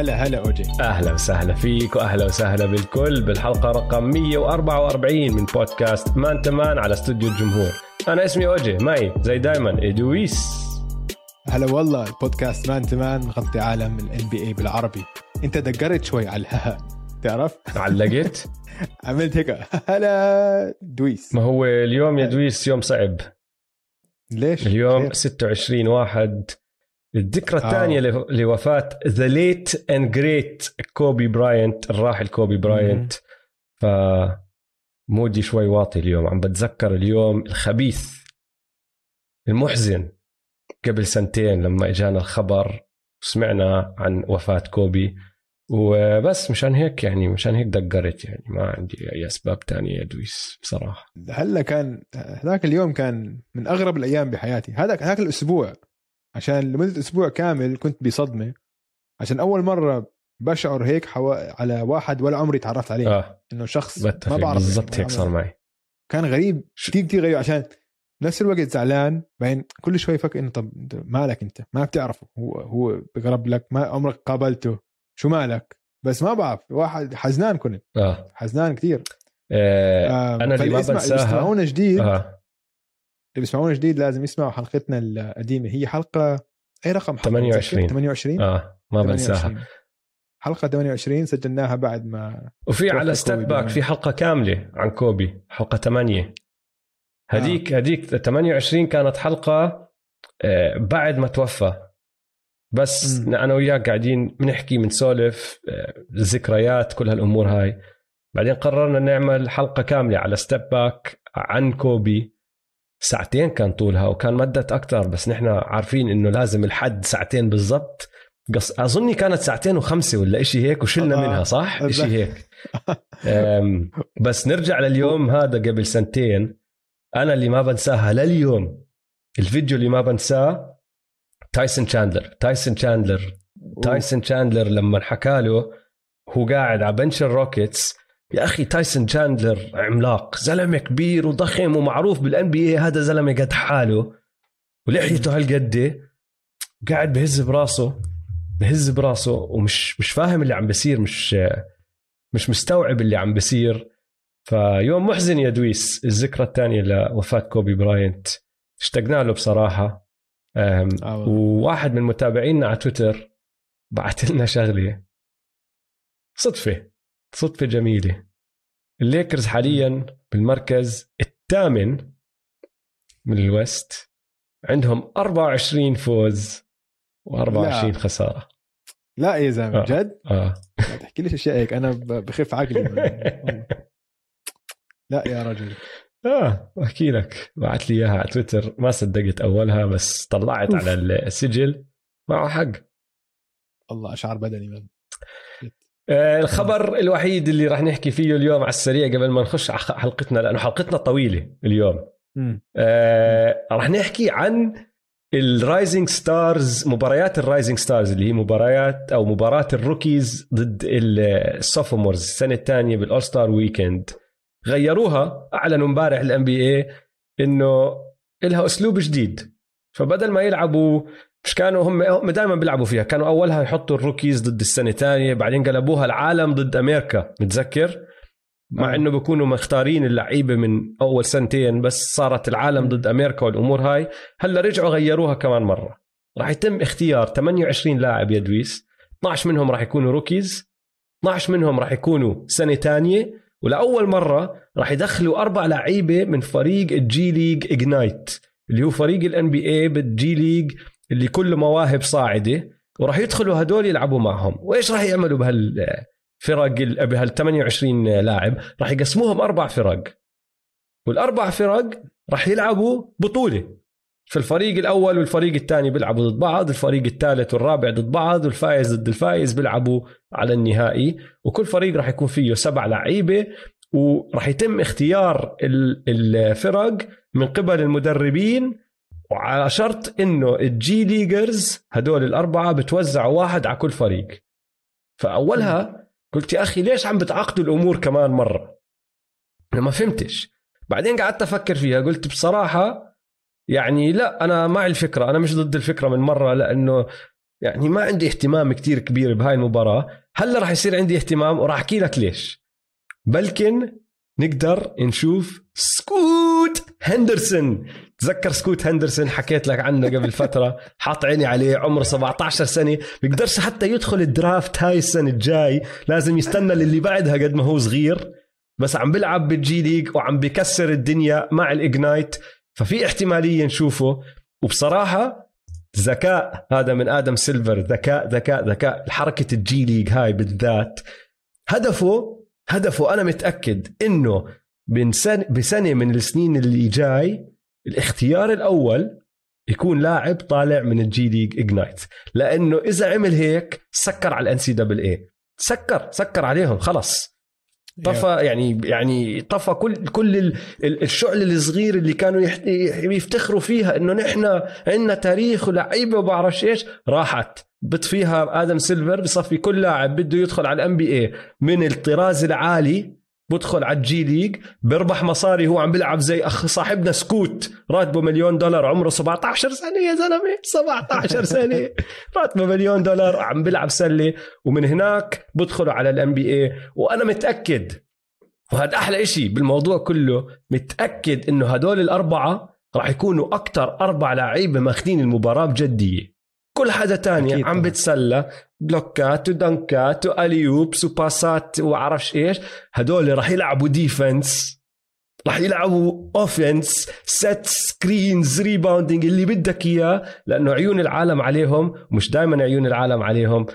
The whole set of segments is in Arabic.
هلا هلا أوجي. أهلا وسهلا فيك وأهلا وسهلا بالكل بالحلقة رقم 144 من بودكاست Man to Man على استوديو الجمهور. أنا اسمي أوجي معي زي دايما إدويس. هلا والله البودكاست مان تمان نغطي عالم ال NBA بالعربي. أنت دقرت شوي على الها تعرف؟ علقت؟ عملت هيك. هلا دويس. ما هو اليوم يا دويس؟ يوم صعب. ليش؟ اليوم خير. 26 واحد الذكرى آه. الثانية ل- لوفاة the late and great كوبي براينت الراحل كوبي براينت ف mood ي شوي واطي اليوم. عم بتذكر اليوم الخبيث المحزن. قبل سنتين لما إجانا الخبر وسمعنا عن وفاة كوبي وبس مشان هيك يعني مشان هيك دقرت يعني. ما عندي أي أسباب تانية يا دويس بصراحة. هلا كان هذاك اليوم كان من أغرب الأيام بحياتي. هذاك هذاك الأسبوع عشان لمدة أسبوع كامل كنت بصدمة. عشان أول مرة بشعر هيك حوا... على واحد ولا عمري تعرفت عليه. آه. إنه شخص ما بعرف بالضبط يعني هيك صار معي. كان غريب كثير كثير غريب. عشان نفس الوقت زعلان بعدين كل شوي فكر إنه طب مالك أنت؟ ما بتعرفه. هو هو بقرب لك ما عمرك قابلته. شو مالك؟ بس ما بعرف. واحد حزنان كنت. آه, حزنان كثير آه. أنا اللي ما بنساها. جديد. آه. اللي بيسمعونا جديد لازم يسمعوا حلقتنا القديمة. هي حلقة أي رقم حلقة 28. 28 آه ما بنساها. 28. حلقة 28 سجلناها بعد ما وفي على ستيب باك. في حلقة كاملة عن كوبي حلقة 8 هديك هديك 28 كانت حلقة آه، بعد ما توفى. بس مم. أنا وياك قاعدين بنحكي بنسولف آه، الذكريات كل هالأمور هاي. بعدين قررنا نعمل حلقة كاملة على Step Back عن كوبي. ساعتين كان طولها وكان مدت أكتر بس نحن عارفين إنه لازم الحد ساعتين بالضبط. قص... أظني كانت ساعتين وخمسة ولا إشي هيك وشلنا آه، منها صح؟ إشي. هيك. أم، بس نرجع لليوم هذا قبل سنتين. أنا اللي ما بنساها لليوم. الفيديو اللي ما بنساه تايسون شاندلر. تايسون شاندلر تايسون شاندلر لما حكى له هو قاعد على bench ال Rockets يا أخي تايسون شاندلر عملاق زلمة كبير وضخم ومعروف بال NBA هذا زلمة قد حاله ولحيته هالقد قاعد بهز براسه بهز براسه ومش مش فاهم اللي عم بيصير مش مش مستوعب اللي عم بيصير. فيوم محزن يا دويس الذكرى الثانية لوفاة كوبي براينت. اشتقنا له بصراحة. أم، آه. وواحد من متابعينا على تويتر بعت لنا شغلة. صدفة. صدفة جميلة. الليكرز حاليا بالمركز الثامن من الوست عندهم 24 فوز و24 لا. خسارة. لا يا زلمة آه. جد آه. لا تحكي ليش اشياء هيك؟ أنا بخف عقلي. لا يا رجل. آه احكي لك. بعت لي إياها على تويتر. ما صدقت أولها بس طلعت أوف. على السجل. معه حق. الله اقشعر بدني. من الخبر الوحيد اللي راح نحكي فيه اليوم على السريع قبل ما نخش على حلقتنا لأنه حلقتنا طويلة اليوم. آه، راح نحكي عن ال Rising Stars مباريات ال Rising Stars اللي هي مباريات أو مباراة ال rookies ضد ال sophomores السنة الثانية بال All-Star Weekend غيروها أعلنوا امبارح ال NBA إنه لها أسلوب جديد. فبدل ما يلعبوا مش كانوا هم دائما بيلعبوا فيها. كانوا أولها يحطوا ال rookies ضد السنة الثانية بعدين قلبوها العالم ضد أمريكا. متذكر؟ مع آه. إنه بيكونوا مختارين اللعيبة من أول سنتين بس صارت العالم ضد أمريكا والأمور هاي. هلأ رجعوا غيروها كمان مرة. راح يتم اختيار 28 لاعب يا دويس. 12 منهم راح يكونوا rookies. 12 منهم راح يكونوا سنة ثانية. ولأول مرة راح يدخلوا أربع لعيبة من فريق ال G League Ignite اللي هو فريق ال NBA بال G League. اللي كله مواهب صاعدة وراح يدخلوا هدول يلعبوا معهم. وإيش راح يعملوا بهالفرق ال- بهال 28 لاعب؟ راح يقسموهم أربع فرق. والأربع فرق راح يلعبوا بطولة. فالفريق الأول والفريق الثاني بيلعبوا ضد بعض الفريق الثالث والرابع ضد بعض والفائز ضد الفائز بيلعبوا على النهائي. وكل فريق راح يكون فيه سبع لعيبة وراح يتم اختيار ال- الفرق من قبل المدربين وعلى شرط إنه ال G Leaguers هدول الأربعة بتوزعوا واحد على كل فريق. فأولها قلت يا أخي ليش عم بتعقدوا الأمور كمان مرة؟ أنا ما فهمتش. بعدين قعدت أفكر فيها قلت بصراحة يعني لا أنا مع الفكرة أنا مش ضد الفكرة من مرة لأنه يعني ما عندي اهتمام كتير كبير بهاي المباراة. هلأ راح يصير عندي اهتمام وراح أحكي لك ليش. بلكن نقدر نشوف سكوت هندرسون. تذكر سكوت هندرسون؟ حكيت لك عنه قبل فترة. حاط عيني عليه عمره 17 سنة. بيقدرش حتى يدخل ال draft هاي السنة الجاي. لازم يستنى للي بعدها قد ما هو صغير. بس عم بيلعب بالجي ليج وعم بكسر الدنيا مع ال Ignite. ففي احتمالية نشوفه. وبصراحة ذكاء. هذا من آدم سيلفر. ذكاء ذكاء ذكاء. حركة الجي ليج هاي بالذات. هدفه هدفه أنا متأكد إنه بسنة من السنين اللي جاي الاختيار الأول يكون لاعب طالع من ال G League Ignite لأنه إذا عمل هيك سكر على ال NCAA سكر سكر عليهم خلص. طفى يعني يعني طفى كل كل الشعل الصغير اللي كانوا يفتخروا فيها إنه نحن عندنا تاريخ ولعيبة وبعرفش إيش راحت. بطفيها آدم سيلفر بصفي كل لاعب بده يدخل على ال NBA من الطراز العالي بدخل على الجي ليج بيربح مصاري هو عم بيلعب زي أخ صاحبنا سكوت راتبه مليون دولار عمره 17 سنة يا زلمة 17 سنة راتبه مليون دولار عم بيلعب سلة ومن هناك بدخلوا على ال NBA وأنا متأكد وهذا أحلى إشي بالموضوع كله متأكد إنه هدول الأربعة راح يكونوا أكثر أربع لعيبة ماخذين المباراة بجدية. كل حدا تاني عم بتسلى بلوكات ودنكات و alley-oops وباسات وعرفش إيش. هدول راح يلعبوا defense راح يلعبوا offense set screens rebounding اللي بدك إياه لأنه عيون العالم عليهم مش دائما عيون العالم عليهم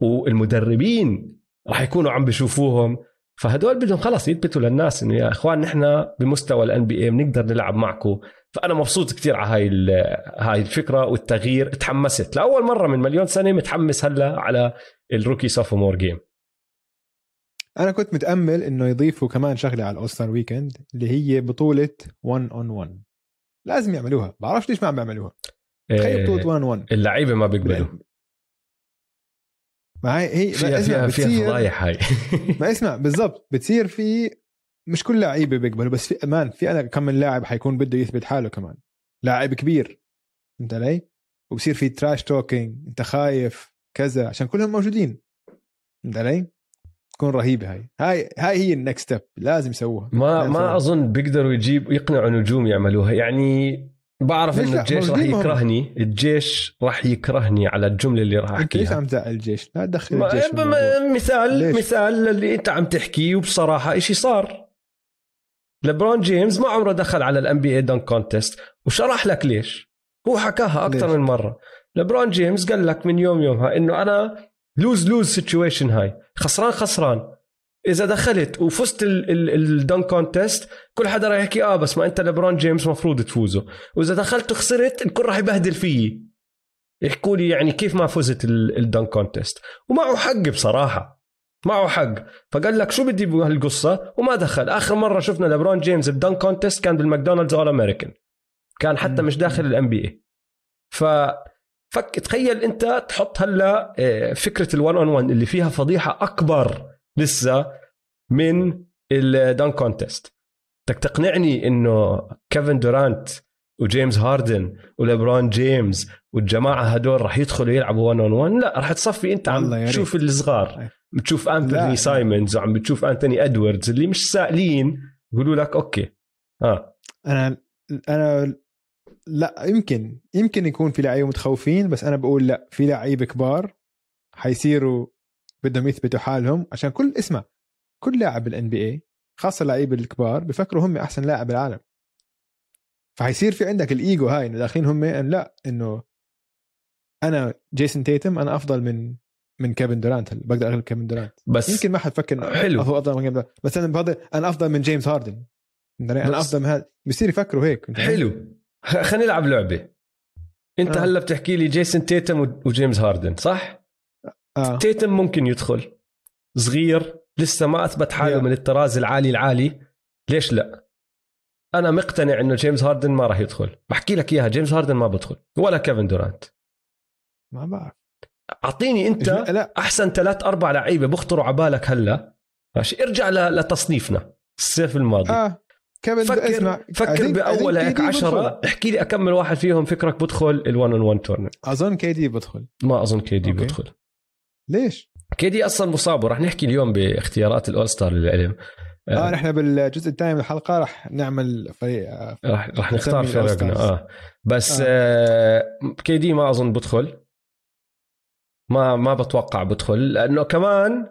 والمدربين راح يكونوا عم بيشوفوهم فهدول بدهم خلص يثبتوا للناس إنه يا إخوان نحن بمستوى ال NBA بنقدر نلعب معكم. فأنا مبسوط كثير على هاي هاي الفكرة والتغيير. تحمست لأول مرة من مليون سنة متحمس هلأ على ال rookie sophomore game أنا كنت متأمل إنه يضيفوا كمان شغلة على ال All-Star Weekend اللي هي بطولة 1 on 1 لازم يعملوها. بعرفش ليش ما عم بيعملوها. تخيل بطولة 1 1 اللعيبة ما بيقبلوا. ما هي هي فيها فيها, فيها فضايح هاي. ما اسمع بالضبط. بتصير في مش كل لعيبة بيقبلوا بس في أمان في أنا كم من لاعب حيكون بده يثبت حاله كمان. لاعب كبير فهمت علي؟ وبصير في trash talking أنت خايف كذا عشان كلهم موجودين. فهمت علي؟ تكون رهيبة هاي. هاي هاي هي ال next step لازم يسووها. ما لازم ما أظن بيقدروا يجيب يقنعوا نجوم يعملوها. يعني بعرف انه الجيش راح يكرهني. الجيش راح يكرهني على الجملة اللي راح احكيها ليش عم تزعل الجيش؟ لا تدخل الجيش مثال ليش؟ مثال اللي أنت عم تحكيه وبصراحة إشي صار. لبرون جيمس ما عمره دخل على ال NBA dunk contest وشرح لك ليش. هو حكاها أكثر من مرة. لبرون جيمس قال لك من يوم يومها إنه أنا lose lose situation هاي. خسران خسران. إذا دخلت وفزت ال dunk contest كل حدا راح يحكي آه بس ما أنت لبرون جيمس مفروض تفوزوا وإذا دخلت وخسرت الكل راح يبهدل فيي. يحكوا لي يعني كيف ما فزت ال dunk contest ومعه حق بصراحة. معه حق. فقال لك شو بدي بهالقصة؟ وما دخل. آخر مرة شفنا لبرون جيمس ب dunk contest كان بالماكدونالدز All American كان حتى مش داخل ال NBA ف فك تخيل أنت تحط هلا آه، فكرة ال one on one اللي فيها فضيحة أكبر لسه من ال dunk contest بدك تقنعني إنه كيفن دورانت وجيمس هاردن وليبرون جيمس والجماعة هدول راح يدخلوا يلعبوا 1 on 1 لا راح تصفي انت عم تشوف الصغار. بتشوف انتوني سايمونز وعم بتشوف انتوني ادواردز اللي مش سائلين يقولوا لك okay. آه. أنا أنا لا يمكن يمكن يكون في لعيبة متخوفين بس أنا بقول لا في لعيبة كبار حيصيروا بدهم يثبتوا حالهم عشان كل اسمع كل لاعب بال NBA خاصة اللعيبة الكبار بفكروا هم أحسن لاعب بالعالم فحيصير في عندك الإيجو هاي انه داخلين هم إن لا إنه أنا جيسون تيتم أنا أفضل من من كيفن دورانت بقدر أغلب كيفن دورانت. بس يمكن ما حد فكر حلو. هو أفضل من كيفن بس أنا بفضل أنا أفضل من جيمس هاردن. أنا أفضل من هذا. بصير يفكروا هيك حلو. خلينا نلعب لعبة. أنت آه. هلأ بتحكي لي جيسون تيتم وجيمس هاردن صح؟ آه. تيتم ممكن يدخل. صغير لسه ما أثبت حاله من الطراز العالي العالي. ليش لا؟ أنا مقتنع إنه جيمس هاردن ما راح يدخل بحكي لك إياها جيمس هاردن ما بدخل ولا كيفن دورانت ما بعرف أعطيني أنت لا. أحسن ثلاث أربع لعيبة بخطروا على بالك هلا ماشي ارجع لتصنيفنا الصيف الماضي آه. كيفن فكر اسمع فكر بأول هيك KD 10 بدخل. احكي لي أكمل واحد فيهم فكرك بدخل ال 1 on 1 tournament أظن KD بدخل ما أظن KD okay. بدخل ليش؟ KD أصلا مصاب ورح نحكي اليوم باختيارات ال All-Star للعلم آه نحن بالجزء الثاني من الحلقة رح نعمل فريق آه، رح رح نختار ال All-Stars. آه بس آه. آه. KD ما أظن بدخل ما ما بتوقع بدخل لأنه كمان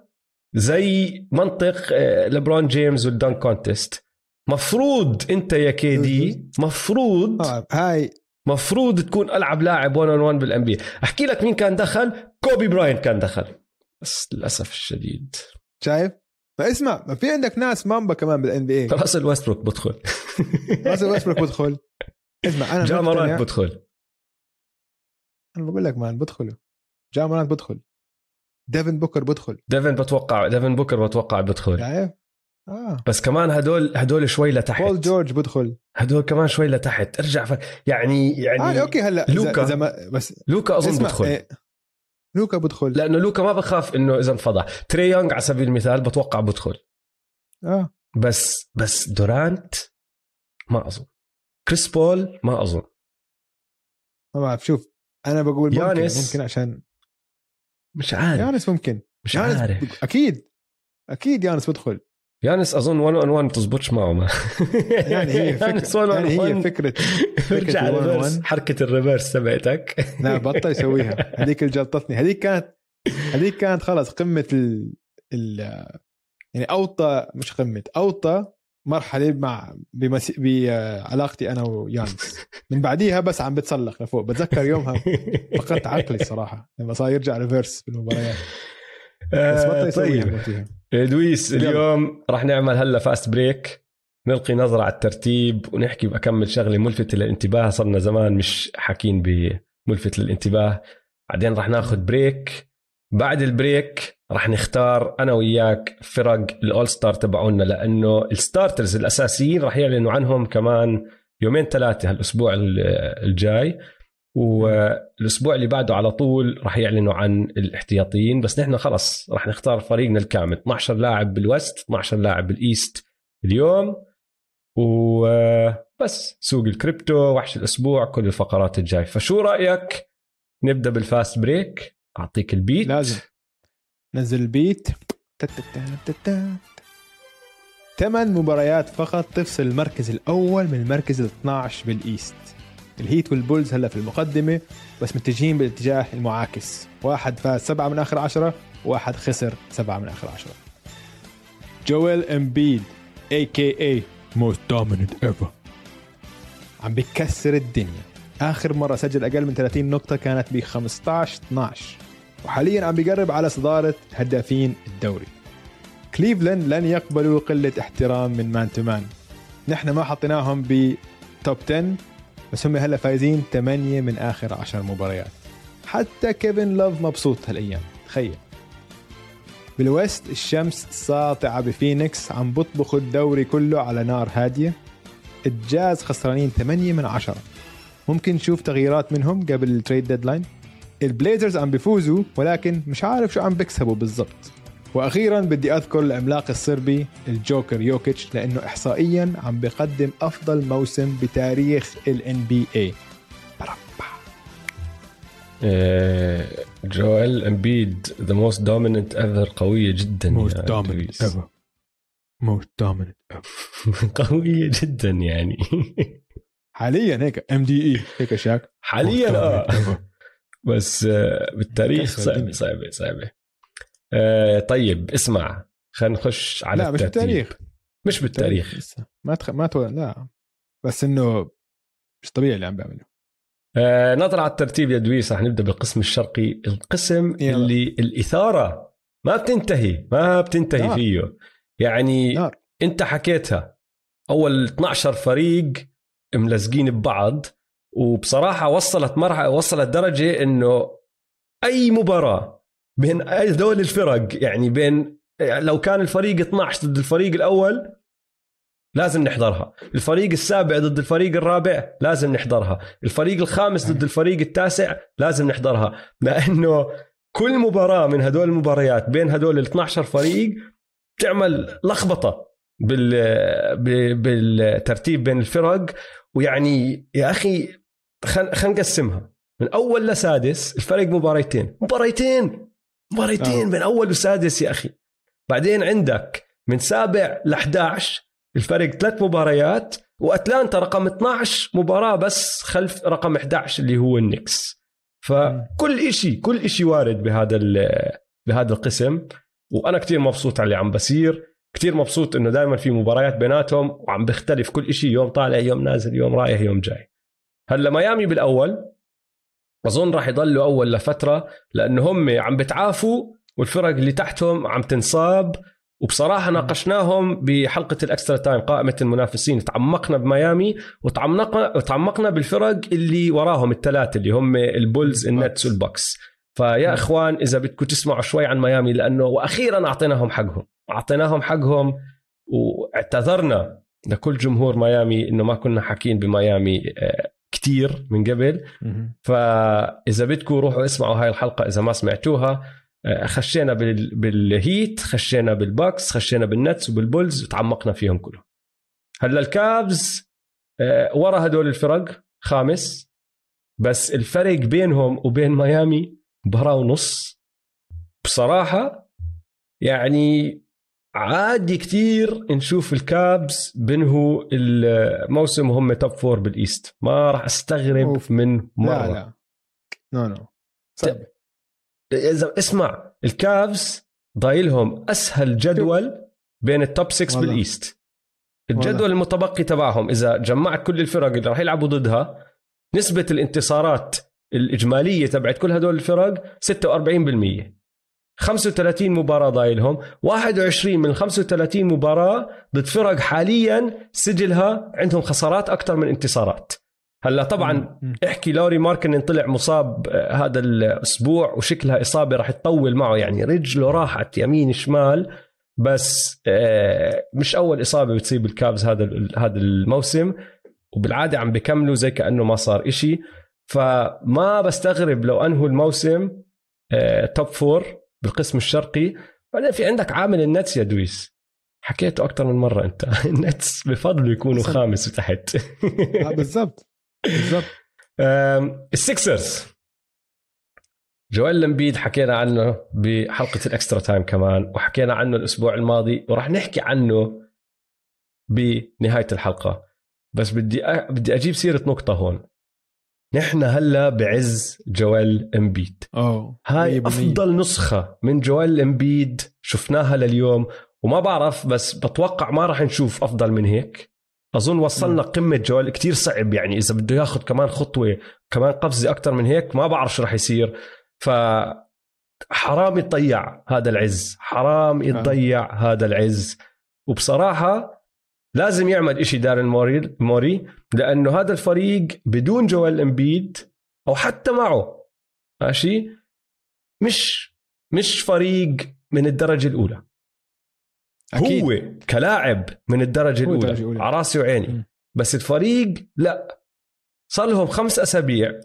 زي منطق آه، ليبرون جيمس وال dunk contest مفروض أنت يا KD مفروض آه هاي مفروض تكون ألعب لاعب 1 on 1 بال NBA أحكي لك مين كان دخل كوبي براين كان دخل بس للأسف الشديد شايف؟ ما اسمع ما في عندك ناس Mamba كمان بال NBA راسل ويستبروك بدخل. راسل ويستبروك بدخل. اسمع أنا جا مقتنع- مورانت بدخل. أنا بقول لك مان بدخلوا جا مورانت بدخل. ديفن بوكر بدخل. ديفن بتوقع ديفن بوكر بتوقع بدخل. شايف؟ آه. بس كمان هدول هدول شوي لتحت. بول جورج بدخل. هدول كمان شوي لتحت. ارجع ف... يعني يعني يعني okay هلا لوكا. إذا ما بس لوكا أظن بدخل. إيه. لوكا بدخل لأنه لوكا ما بخاف إنه إذا انفضح تري يونغ على سبيل المثال بتوقع بدخل آه. بس بس دورانت ما أظن. كريس بول ما أظن. ما بعرف شوف أنا بقول ممكن يانس. ممكن عشان مش عارف. يانس ممكن. مش يانس عارف. أكيد. أكيد يانس بدخل يانس أظن 1 on 1 بتزبطش معه ما. يعني هي 1 يعني هي 1 فكره ارجع ال one on reverse one. حركة ال reverse تبعتك. لا بطل يسويها. هذيك اللي جلطتني. هذيك كانت هذيك كانت خلص قمة ال, ال يعني اوطى مش قمة أوطى مرحلة مع بمس... بعلاقتي أنا ويانس. من بعديها بس عم بتسلق لفوق. بتذكر يومها فقدت عقلي الصراحة لما صار يرجع reverse بالمباريات. آه، طيب. فيها. لويس. اليوم راح نعمل هلا fast break نلقي نظرة على الترتيب ونحكي بأكمل شغلة ملفتة للانتباه. صرنا زمان مش حاكين بملفت للانتباه. بعدين راح ناخذ break بعد ال break راح نختار أنا وياك فرق ال All-Star تبعونا لأنه ال starters الأساسيين راح يعلنوا عنهم كمان يومين ثلاثة هالأسبوع الجاي. والأسبوع اللي بعده على طول راح يعلنوا عن الاحتياطيين بس نحن خلص راح نختار فريقنا الكامل. 12 لاعب بال West 12 لاعب بال East اليوم. وبس سوق الكريبتو وحش الأسبوع كل الفقرات الجاي فشو رأيك؟ نبدأ بال fast break. أعطيك البيت. لازم. نزل البيت. ثمان مباريات فقط تفصل المركز الأول من المركز ال 12 بال East. ال Heat وال Bulls هلا في المقدمة بس متجهين بالاتجاه المعاكس. واحد فاز سبعة من آخر عشرة وواحد خسر سبعة من آخر عشرة. جويل إمبيد a.k.a most dominant ever عم بكسر الدنيا. آخر مرة سجل أقل من 30 نقطة كانت ب 15 12 وحاليا عم بيقرب على صدارة هدافين الدوري. كليفلاند لن يقبلوا قلة احترام من Man to Man. نحن ما حطيناهم ب top 10 بس هم هلا فايزين 8 من آخر 10 مباريات. حتى كيفن لوف مبسوط هالايام تخيل. بال West الشمس ساطعة بفينيكس عم بطبخوا الدوري كله على نار هادية. الجاز خسرانين 8 من 10 ممكن نشوف تغييرات منهم قبل ال trade deadline ال Blazers عم بيفوزوا ولكن مش عارف شو عم بيكسبوا بالضبط. وأخيرا بدي أذكر العملاق الصربي الجوكر يوكيتش لأنه احصائيا عم بيقدم أفضل موسم بتاريخ الان بي اي جويل امبيد the most dominant ever قوية جدا most dominant. ever موست دوميننت قوية جدا يعني. حاليا هيك ام دي اي هيك شاك؟ حاليا آه. بس آه، بالتاريخ صعبة. صعبة صعبة. آه، طيب اسمع خلينا نخش على لا مش الترتيب. بالتاريخ. مش بالتاريخ. لسه. ما تخ... ما تو... لا. بس إنه مش طبيعي اللي عم بيعمله. آه نظرة على الترتيب يا دويس رح نبدأ بالقسم الشرقي. القسم يلا. اللي الإثارة ما بتنتهي ما بتنتهي نار. فيه. يعني نار. أنت حكيتها. أول 12 فريق ملزقين ببعض وبصراحة وصلت مرحله وصلت درجة إنه أي مباراة بين دول الفرق. يعني بين لو كان الفريق 12 ضد الفريق الأول لازم نحضرها. الفريق السابع ضد الفريق الرابع لازم نحضرها. الفريق الخامس ضد الفريق التاسع لازم نحضرها. لأنه كل مباراة من هدول المباريات بين هدول ال 12 فريق تعمل لخبطة بال بالترتيب بين الفرق. ويعني يا أخي خلينا نقسمها. من أول لسادس الفرق مباريتين. مباريتين! مباريتين بين أول وسادس يا أخي. بعدين عندك من سابع ل 11 الفرق ثلاث مباريات وأتلانتا رقم 12 مباراة بس خلف رقم 11 اللي هو النكس فكل شيء كل شيء وارد بهذا بهذا القسم. وأنا كتير مبسوط على اللي عم بصير. كتير مبسوط إنه دائما في مباريات بيناتهم وعم بيختلف كل شيء يوم طالع يوم نازل يوم رايح يوم جاي. هلأ ميامي بالأول. اظن راح يضلوا أول لفترة لأنه هم عم بتعافوا والفرق اللي تحتهم عم تنصاب وبصراحة ناقشناهم بحلقة الإكسترا تايم قائمة المنافسين. تعمقنا بميامي وتعمقنا وتعمقنا بالفرق اللي وراهم الثلاثة اللي هم ال Bulls ال Nets وال Bucks. فيا إخوان إذا بدكم تسمعوا شوي عن ميامي لأنه وأخيرا أعطيناهم حقهم. أعطيناهم حقهم واعتذرنا لكل جمهور ميامي إنه ما كنا حاكين بميامي آه، كتير من قبل. فإذا بدكم روحوا اسمعوا هاي الحلقة إذا ما سمعتوها آه، خشينا بال Heat خشينا بال Bucks خشينا بال Nets وبال Bulls وتعمقنا فيهم كلهم. هلأ ال Cavs آه، ورا هدول الفرق خامس. بس الفرق بينهم وبين ميامي مباراة ونص بصراحة يعني عادي كتير نشوف ال Cavs بينهوا الموسم وهم top four بال East. ما راح أستغرب أوف. من مرة. لا. لا no no إذا اسمع ال Cavs ضايلهم أسهل جدول بين ال top 6 بال East. الجدول والله. المتبقي تبعهم إذا جمعت كل الفرق اللي راح يلعبوا ضدها نسبة الانتصارات الإجمالية تبعت كل هدول الفرق 46% 35 مباراة ضايلهم 21 من 35 مباراة ضد فرق حاليا سجلها عندهم خسارات أكثر من انتصارات. هلا طبعا احكي لوري ماركانن طلع مصاب آه، هذا الأسبوع وشكلها إصابة راح تطول معه يعني رجله راحت يمين شمال بس آه، مش أول إصابة بتصيب ال Cavs هذا هذا الموسم وبالعادة عم بكملوا زي كأنه ما صار إشي. فما بستغرب لو أنهوا الموسم top آه، four بالقسم الشرقي. بعدين في عندك عامل ال Nets يا دويس. حكيته أكثر من مرة أنت. ال Nets بفضلوا يكونوا خامس وتحت. آه، بالضبط. بالضبط. ال Sixers جويل امبيد حكينا عنه بحلقة ال extra time كمان وحكينا عنه الأسبوع الماضي وراح نحكي عنه بنهاية الحلقة. بس بدي أ... بدي أجيب سيرة نقطة هون. نحن هلا بعز جويل امبيد أوه. هاي أفضل نسخة من جويل امبيد شفناها لليوم وما بعرف بس بتوقع ما راح نشوف أفضل من هيك. أظن وصلنا م. قمة جويل كتير صعب يعني إذا بده ياخذ كمان خطوة كمان قفزة أكثر من هيك ما بعرف شو راح يصير. ف حرام يضيع هذا العز حرام يضيع هذا العز. وبصراحة لازم يعمل إشي دارين موري موري لأنه هذا الفريق بدون جوال إمبيد أو حتى معه ماشي؟ مش مش فريق من الدرجة الأولى. أكيد. هو كلاعب من الدرجة الأولى, الأولى. على راسي وعيني. م. بس الفريق لا. صار لهم خمس أسابيع.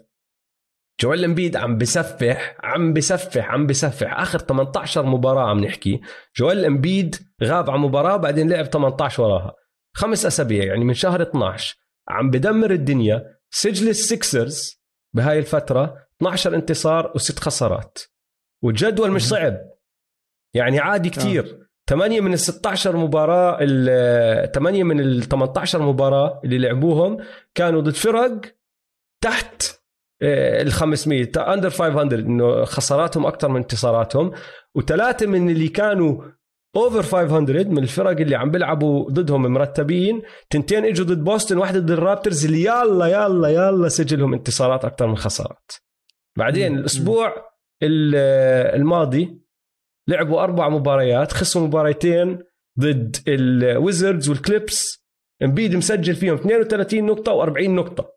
جوال إمبيد عم بسفح عم بسفح عم بسفح. آخر 18 مباراة عم نحكي. جوال إمبيد غاب عن مباراة بعدين لعب 18 وراها. خمس أسابيع يعني من شهر 12 عم بدمر الدنيا. سجل السكسرز بهاي الفترة 12 انتصار وست خسارات. والجدول مش صعب. يعني عادي كتير. 8 من ال 16 مباراة ال 8 من ال 18 مباراة اللي لعبوهم كانوا ضد فرق تحت آه، ال 500 under 500 إنه خساراتهم أكثر من انتصاراتهم. وثلاثة من اللي كانوا over 500 من الفرق اللي عم بيلعبوا ضدهم مرتبين. تنتين إجوا ضد بوسطن واحدة ضد ال Raptors اللي يلا يلا يلا سجلهم انتصارات أكثر من خسارات. بعدين الأسبوع الماضي لعبوا أربع مباريات خسروا مباريتين ضد ال Wizards وال Clippers امبيد مسجل فيهم 32 نقطة و40 نقطة.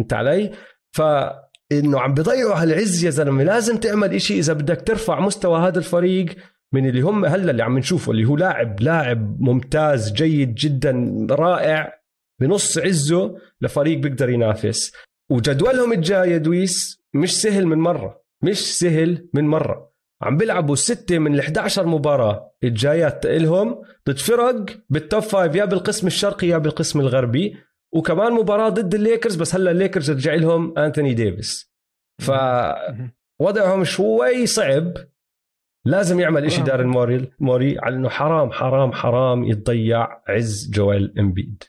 انت علي؟ فإنه عم بيضيعوا هالعز يا زلمة. لازم تعمل إشي إذا بدك ترفع مستوى هذا الفريق من اللي هم هلا اللي عم نشوفه اللي هو لاعب لاعب ممتاز جيد جدا رائع بنص عزه لفريق بيقدر ينافس. وجدولهم الجاي يا دويس مش سهل من مرة مش سهل من مرة. عم بيلعبوا ستة من ال 11 مباراة الجايات لهم ضد فرق بال top five يا بالقسم الشرقي يا بالقسم الغربي. وكمان مباراة ضد الليكرز بس هلا الليكرز رجع لهم أنتوني ديفيس. فوضعهم شوي صعب لازم يعمل إشي داريل موري موري على إنه حرام حرام حرام يتضيع عز جويل امبيد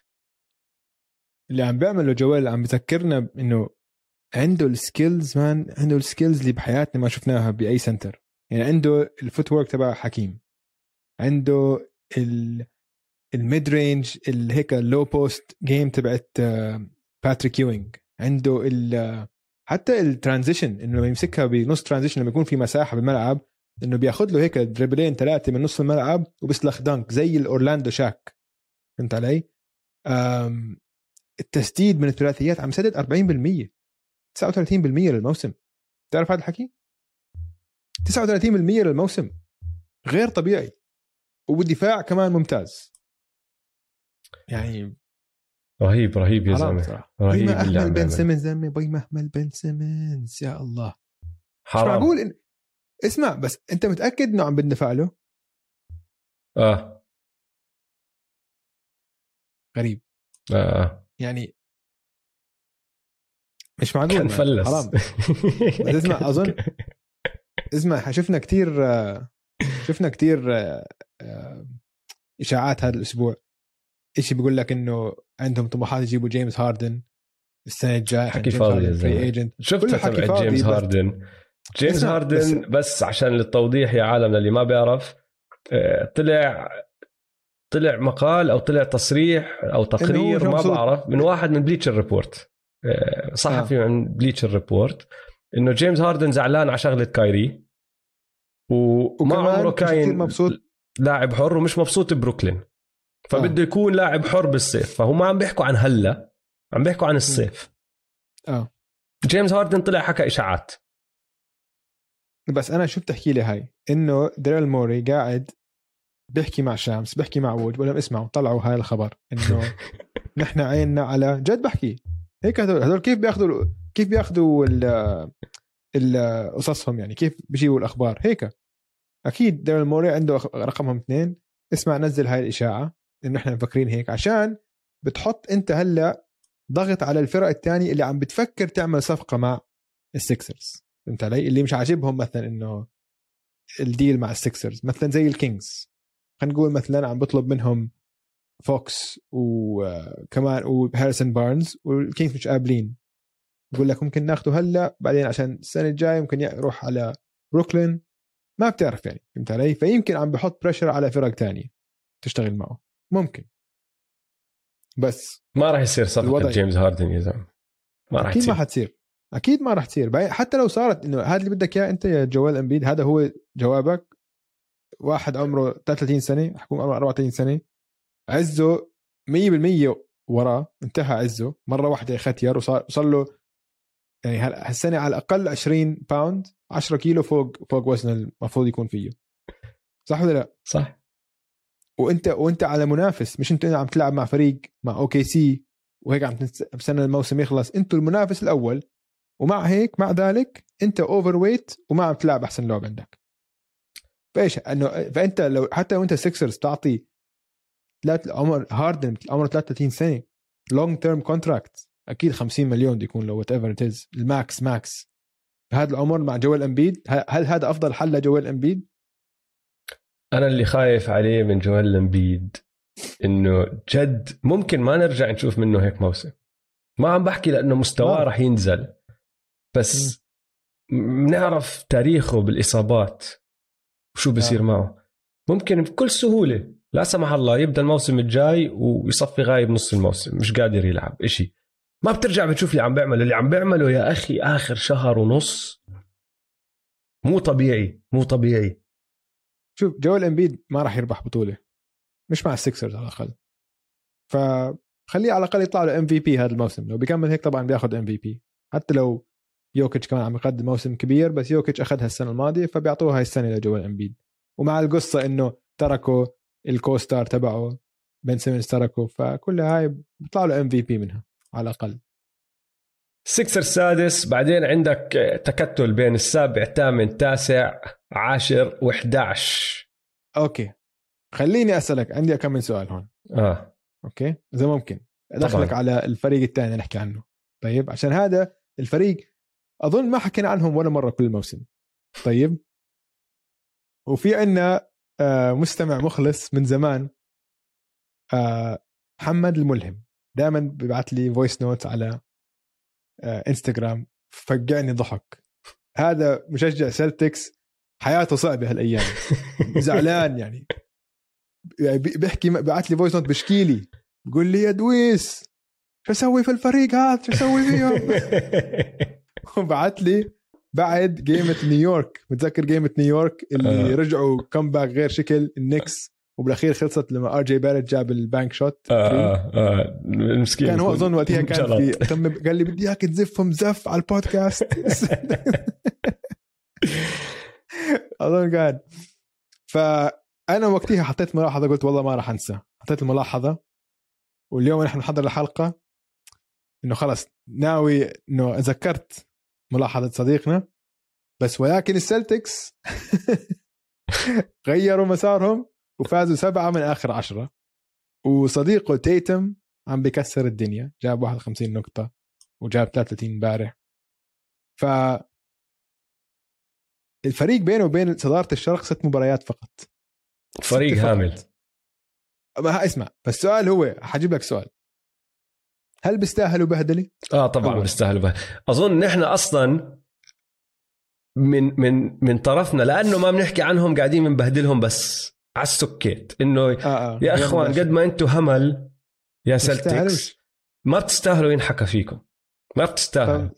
اللي عم بيعمله جويل عم بذكرنا إنه عنده ال skills man عنده ال skills اللي بحياتنا ما شفناها بأي center. يعني عنده ال footwork تبع حكيم. عنده ال mid-range هيك ال low post game تبعت باتريك يوينج عنده ال حتى ال transition إنه لما يمسكها بنص transition لما يكون في مساحة بالملعب إنه بياخذ له هيك dribble-ين ثلاثة من نص الملعب وبيسلخ dunk زي الأورلاندو شاك. فهمت علي؟ التسديد من الثلاثيات عم سدد 40% 39% للموسم. تعرف هذا الحكي؟ 39% للموسم. غير طبيعي. وبالدفاع كمان ممتاز. يعني رهيب رهيب يا زلمة. رهيب بيهمل بن سيمنز زلمة بيهمل بن سيمنز يا الله. حرام. مش معقول إن... اسمع بس انت متأكد انه عم بندفع له؟ آه. غريب. آه. يعني مش معقول كان فلس. حرام. بس اسمع أظن اسمع شفنا كثير شفنا كثير إشاعات هذا الأسبوع. شيء بيقول لك إنه عندهم طموحات يجيبوا جيمس هاردن السنة الجاية حكي فاضي free agent شفت حكي جيمس هاردن. جيمس هاردن بس, عشان للتوضيح يا عالم اللي ما بيعرف آه، طلع طلع مقال أو طلع تصريح أو تقرير ما بعرف من واحد من بليتشر ريبورت آه، صحفي آه. من بليتشر ريبورت إنه جيمس هاردن زعلان على شغلة كايري. وما عمره كاين مبسوط. لاعب حر ومش مبسوط ببروكلين. فبده آه. يكون لاعب حر بالصيف فهم ما عم بيحكوا عن هلا عم بيحكوا عن الصيف آه. جيمس هاردن طلع حكى إشاعات. بس أنا شو بتحكي لي هاي؟ إنه ديريل موري قاعد بيحكي مع شامس بيحكي مع وود بقول لهم اسمعوا طلعوا هاي الخبر إنه نحن عيننا على جد بحكي. هيك هدول هدول كيف بياخذوا كيف بياخذوا قصصهم يعني؟ كيف بيجيبوا الأخبار؟ هيك. أكيد ديريل موري عنده رقمهم اثنين. اسمع نزل هاي الإشاعة إنه إحنا مفكرين هيك عشان بتحط أنت هلأ ضغط على الفرق الثانية اللي عم بتفكر تعمل صفقة مع السكسرز فهمت علي اللي مش عاجبهم مثلا إنه ال deal مع السكسرز مثلا زي الكينجز. خلينا نقول مثلا عم بطلب منهم فوكس وكمان وهاريسون بارنز والكينجز مش قابلين. بقول لك ممكن ناخده هلأ بعدين عشان السنة الجاية ممكن يروح على بروكلين ما بتعرف يعني فهمت علي؟ فيمكن عم بحط pressure على فرق تانية تشتغل معه. ممكن. بس. ما راح يصير صفقة جيمس هاردن يا زلمه ما راح أكيد ما حتصير. أكيد ما راح تصير. حتى لو صارت إنه هذا اللي بدك إياه أنت يا جوال إمبيد هذا هو جوابك. واحد عمره 33 سنة حكون عمره 34 سنة. عزه 100% وراه انتهى عزه. مرة واحدة ختير وصار صار له يعني هالسنة على الأقل 20 pound 10 كيلو فوق فوق وزنه المفروض يكون فيه. صح ولا لا؟ صح. وأنت وأنت على منافس مش أنت عم تلعب مع فريق مع أوكي سي وهيك عم بستنى الموسم يخلص. انت المنافس الأول ومع هيك مع ذلك أنت overweight وما عم تلعب أحسن لعب عندك. فإيش؟ إنه فأنت لو حتى لو انت سكسرز تعطي ثلاث عمر هاردن عمره 33 سنة long term contract أكيد 50 مليون بده يكون لو whatever at ال max max. بهذا العمر مع جويل امبيد هل هذا أفضل حل لجويل امبيد؟ أنا اللي خايف عليه من جويل امبيد إنه جد ممكن ما نرجع نشوف منه هيك موسم. ما عم بحكي لأنه مستواه راح ينزل. بس بنعرف تاريخه بالإصابات وشو بصير معه. ممكن بكل سهولة لا سمح الله يبدأ الموسم الجاي ويصفي غايب نص الموسم مش قادر يلعب إشي. ما بترجع بتشوف اللي عم بيعمله اللي عم بيعمله يا أخي آخر شهر ونص مو طبيعي مو طبيعي. شوف جوال إمبيد ما راح يربح بطولة مش مع السكسرز على الأقل. فخليه على الأقل يطلع له MVP هذا الموسم لو بيكمل هيك طبعا بياخذ MVP. حتى لو يوكيتش كمان عم يقدم موسم كبير بس يوكيتش أخذها السنة الماضية فبيعطوها هاي السنة لجوال امبيد ومع القصة إنه تركوا ال co-star تبعه بن سيمنز تركه فكل هاي بيطلع له MVP منها على الأقل. سكسرز السادس بعدين عندك تكتل بين السابع ثامن تاسع عاشر و11 okay. خليني أسألك عندي كم من سؤال هون. آه. okay؟ إذا ممكن. ادخلك. على الفريق الثاني نحكي عنه. طيب عشان هذا الفريق أظن ما حكينا عنهم ولا مرة كل الموسم طيب؟ وفي عندنا آه، مستمع مخلص من زمان آه، محمد الملهم. دائما بيبعت لي voice note على آه، انستغرام فقعني ضحك. هذا مشجع سلتكس حياته صعبة هالأيام. زعلان يعني. يعني بي- بيحكي بعت لي voice note بشكي لي. بقول لي يا دويس شو أسوي في الفريق هذا؟ شو أسوي فيهم؟ وبعت لي بعد جيمة نيويورك. متذكر جيمة نيويورك اللي آه. رجعوا comeback غير شكل؟ النكس وبالأخير خلصت لما آر جي باريت جاب ال bank shot آه آه آه المسكين كان هو أظن وقتها كان في. تم قال لي بدي إياك تزفهم زف على البودكاست. أظن كان. فأنا وقتها حطيت ملاحظة قلت والله ما راح أنسى. حطيت الملاحظة واليوم نحن نحضر الحلقة إنه خلص ناوي إنه ذكرت ملاحظة صديقنا. بس ولكن السلتكس. غيروا مسارهم وفازوا سبعة من آخر عشرة. وصديقه تيتم عم بكسر الدنيا. جاب 51 نقطة وجاب 33 امبارح. ف الفريق بينه وبين صدارة الشرق ست مباريات فقط. فريق. هامل. ما اسمع بس السؤال هو حجيب لك سؤال. هل بيستاهلوا بهدلة؟ آه طبعا. بيستاهلوا بها. أظن نحن أصلا من من من طرفنا لأنه ما بنحكي عنهم قاعدين بنبهدلهم بس على السكيت إنه آه آه. يا أخوان قد ما أنتم همل يا سلتكس. ما بتستاهلوا ينحكى فيكم ما بتستاهلوا طب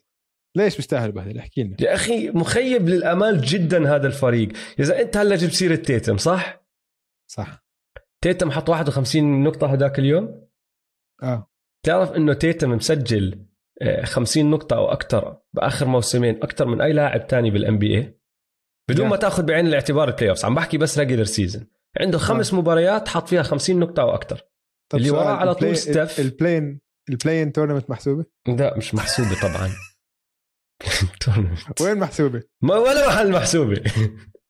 ليش بيستاهلوا بهدلة؟ احكي لنا يا أخي مخيب للأمال جدا هذا الفريق إذا أنت هلا جبت سيرة تيتم صح صح تيتم حط 51 نقطة هذاك اليوم آه تعرف إنه تيتم مسجل آه، 50 نقطة أو أكثر بآخر موسمين أكثر من أي لاعب تاني بال NBA بدون يا. ما تأخذ بعين الاعتبار ال playoffs عم بحكي بس regular season عنده خمس مباريات حط فيها 50 نقطة أو أكثر طب اللي وراه على طول ستيف. ال play-in ال play-in tournament محسوبة؟ لا مش محسوبة طبعا. وين محسوبة؟ ما ولا محل محسوبة.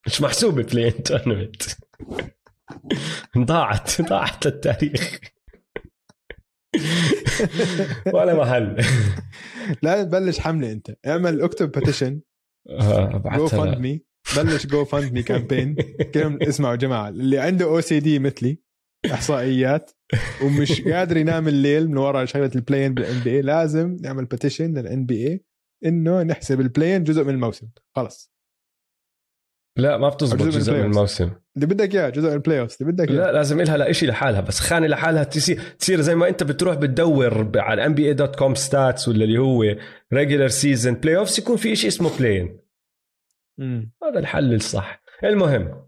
مش محسوبة play-in tournament ضاعت ضاعت للتاريخ. ولا محل. لا تبلش حملة أنت. اعمل اكتب petition آه، go fund. me بلش go fund me campaign كلهم اسمعوا يا جماعة. اللي عنده OCD مثلي إحصائيات ومش قادر ينام الليل من وراء شغلة ال play-in بال NBA لازم نعمل petition لل NBA إنه نحسب ال play-in جزء من الموسم. خلص. لا ما بتزبط جزء من جزء من. الموسم. اللي بدك اياه جزء من ال playoff اللي بدك لا اياه لازم إلها لإشي لحالها بس خانة لحالها تصير تصير زي ما أنت بتروح بتدور على NBA dot com stats ولا اللي هو regular season playoffs يكون في شيء اسمه play-in مم. هذا الحل الصح. المهم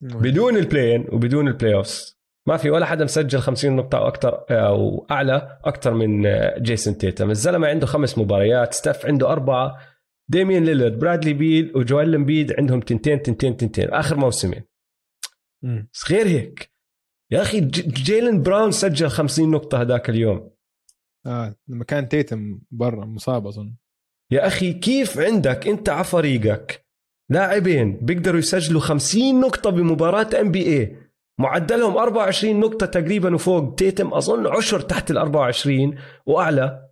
بدون ال play-in وبدون ال playoffs ما في ولا حدا مسجل 50 نقطة أو أكثر أو أعلى أكثر من جيسون تيتم، الزلمة عنده خمس مباريات، ستيف عنده أربعة، ديمين ليلرد، برادلي بيل وجويل امبيد عندهم تنتين تنتين تنتين آخر موسمين،. بس غير هيك يا أخي ج- جيلن براون سجل 50 نقطة هذاك اليوم، آه لما كان تيتم برا مصاب أظن. يا أخي كيف عندك؟ أنت على فريقك. لاعبين بيقدروا يسجلوا 50 نقطة بمباراة NBA معدلهم 24 نقطة تقريبا وفوق تيتم أظن عشر تحت ال 24 وأعلى.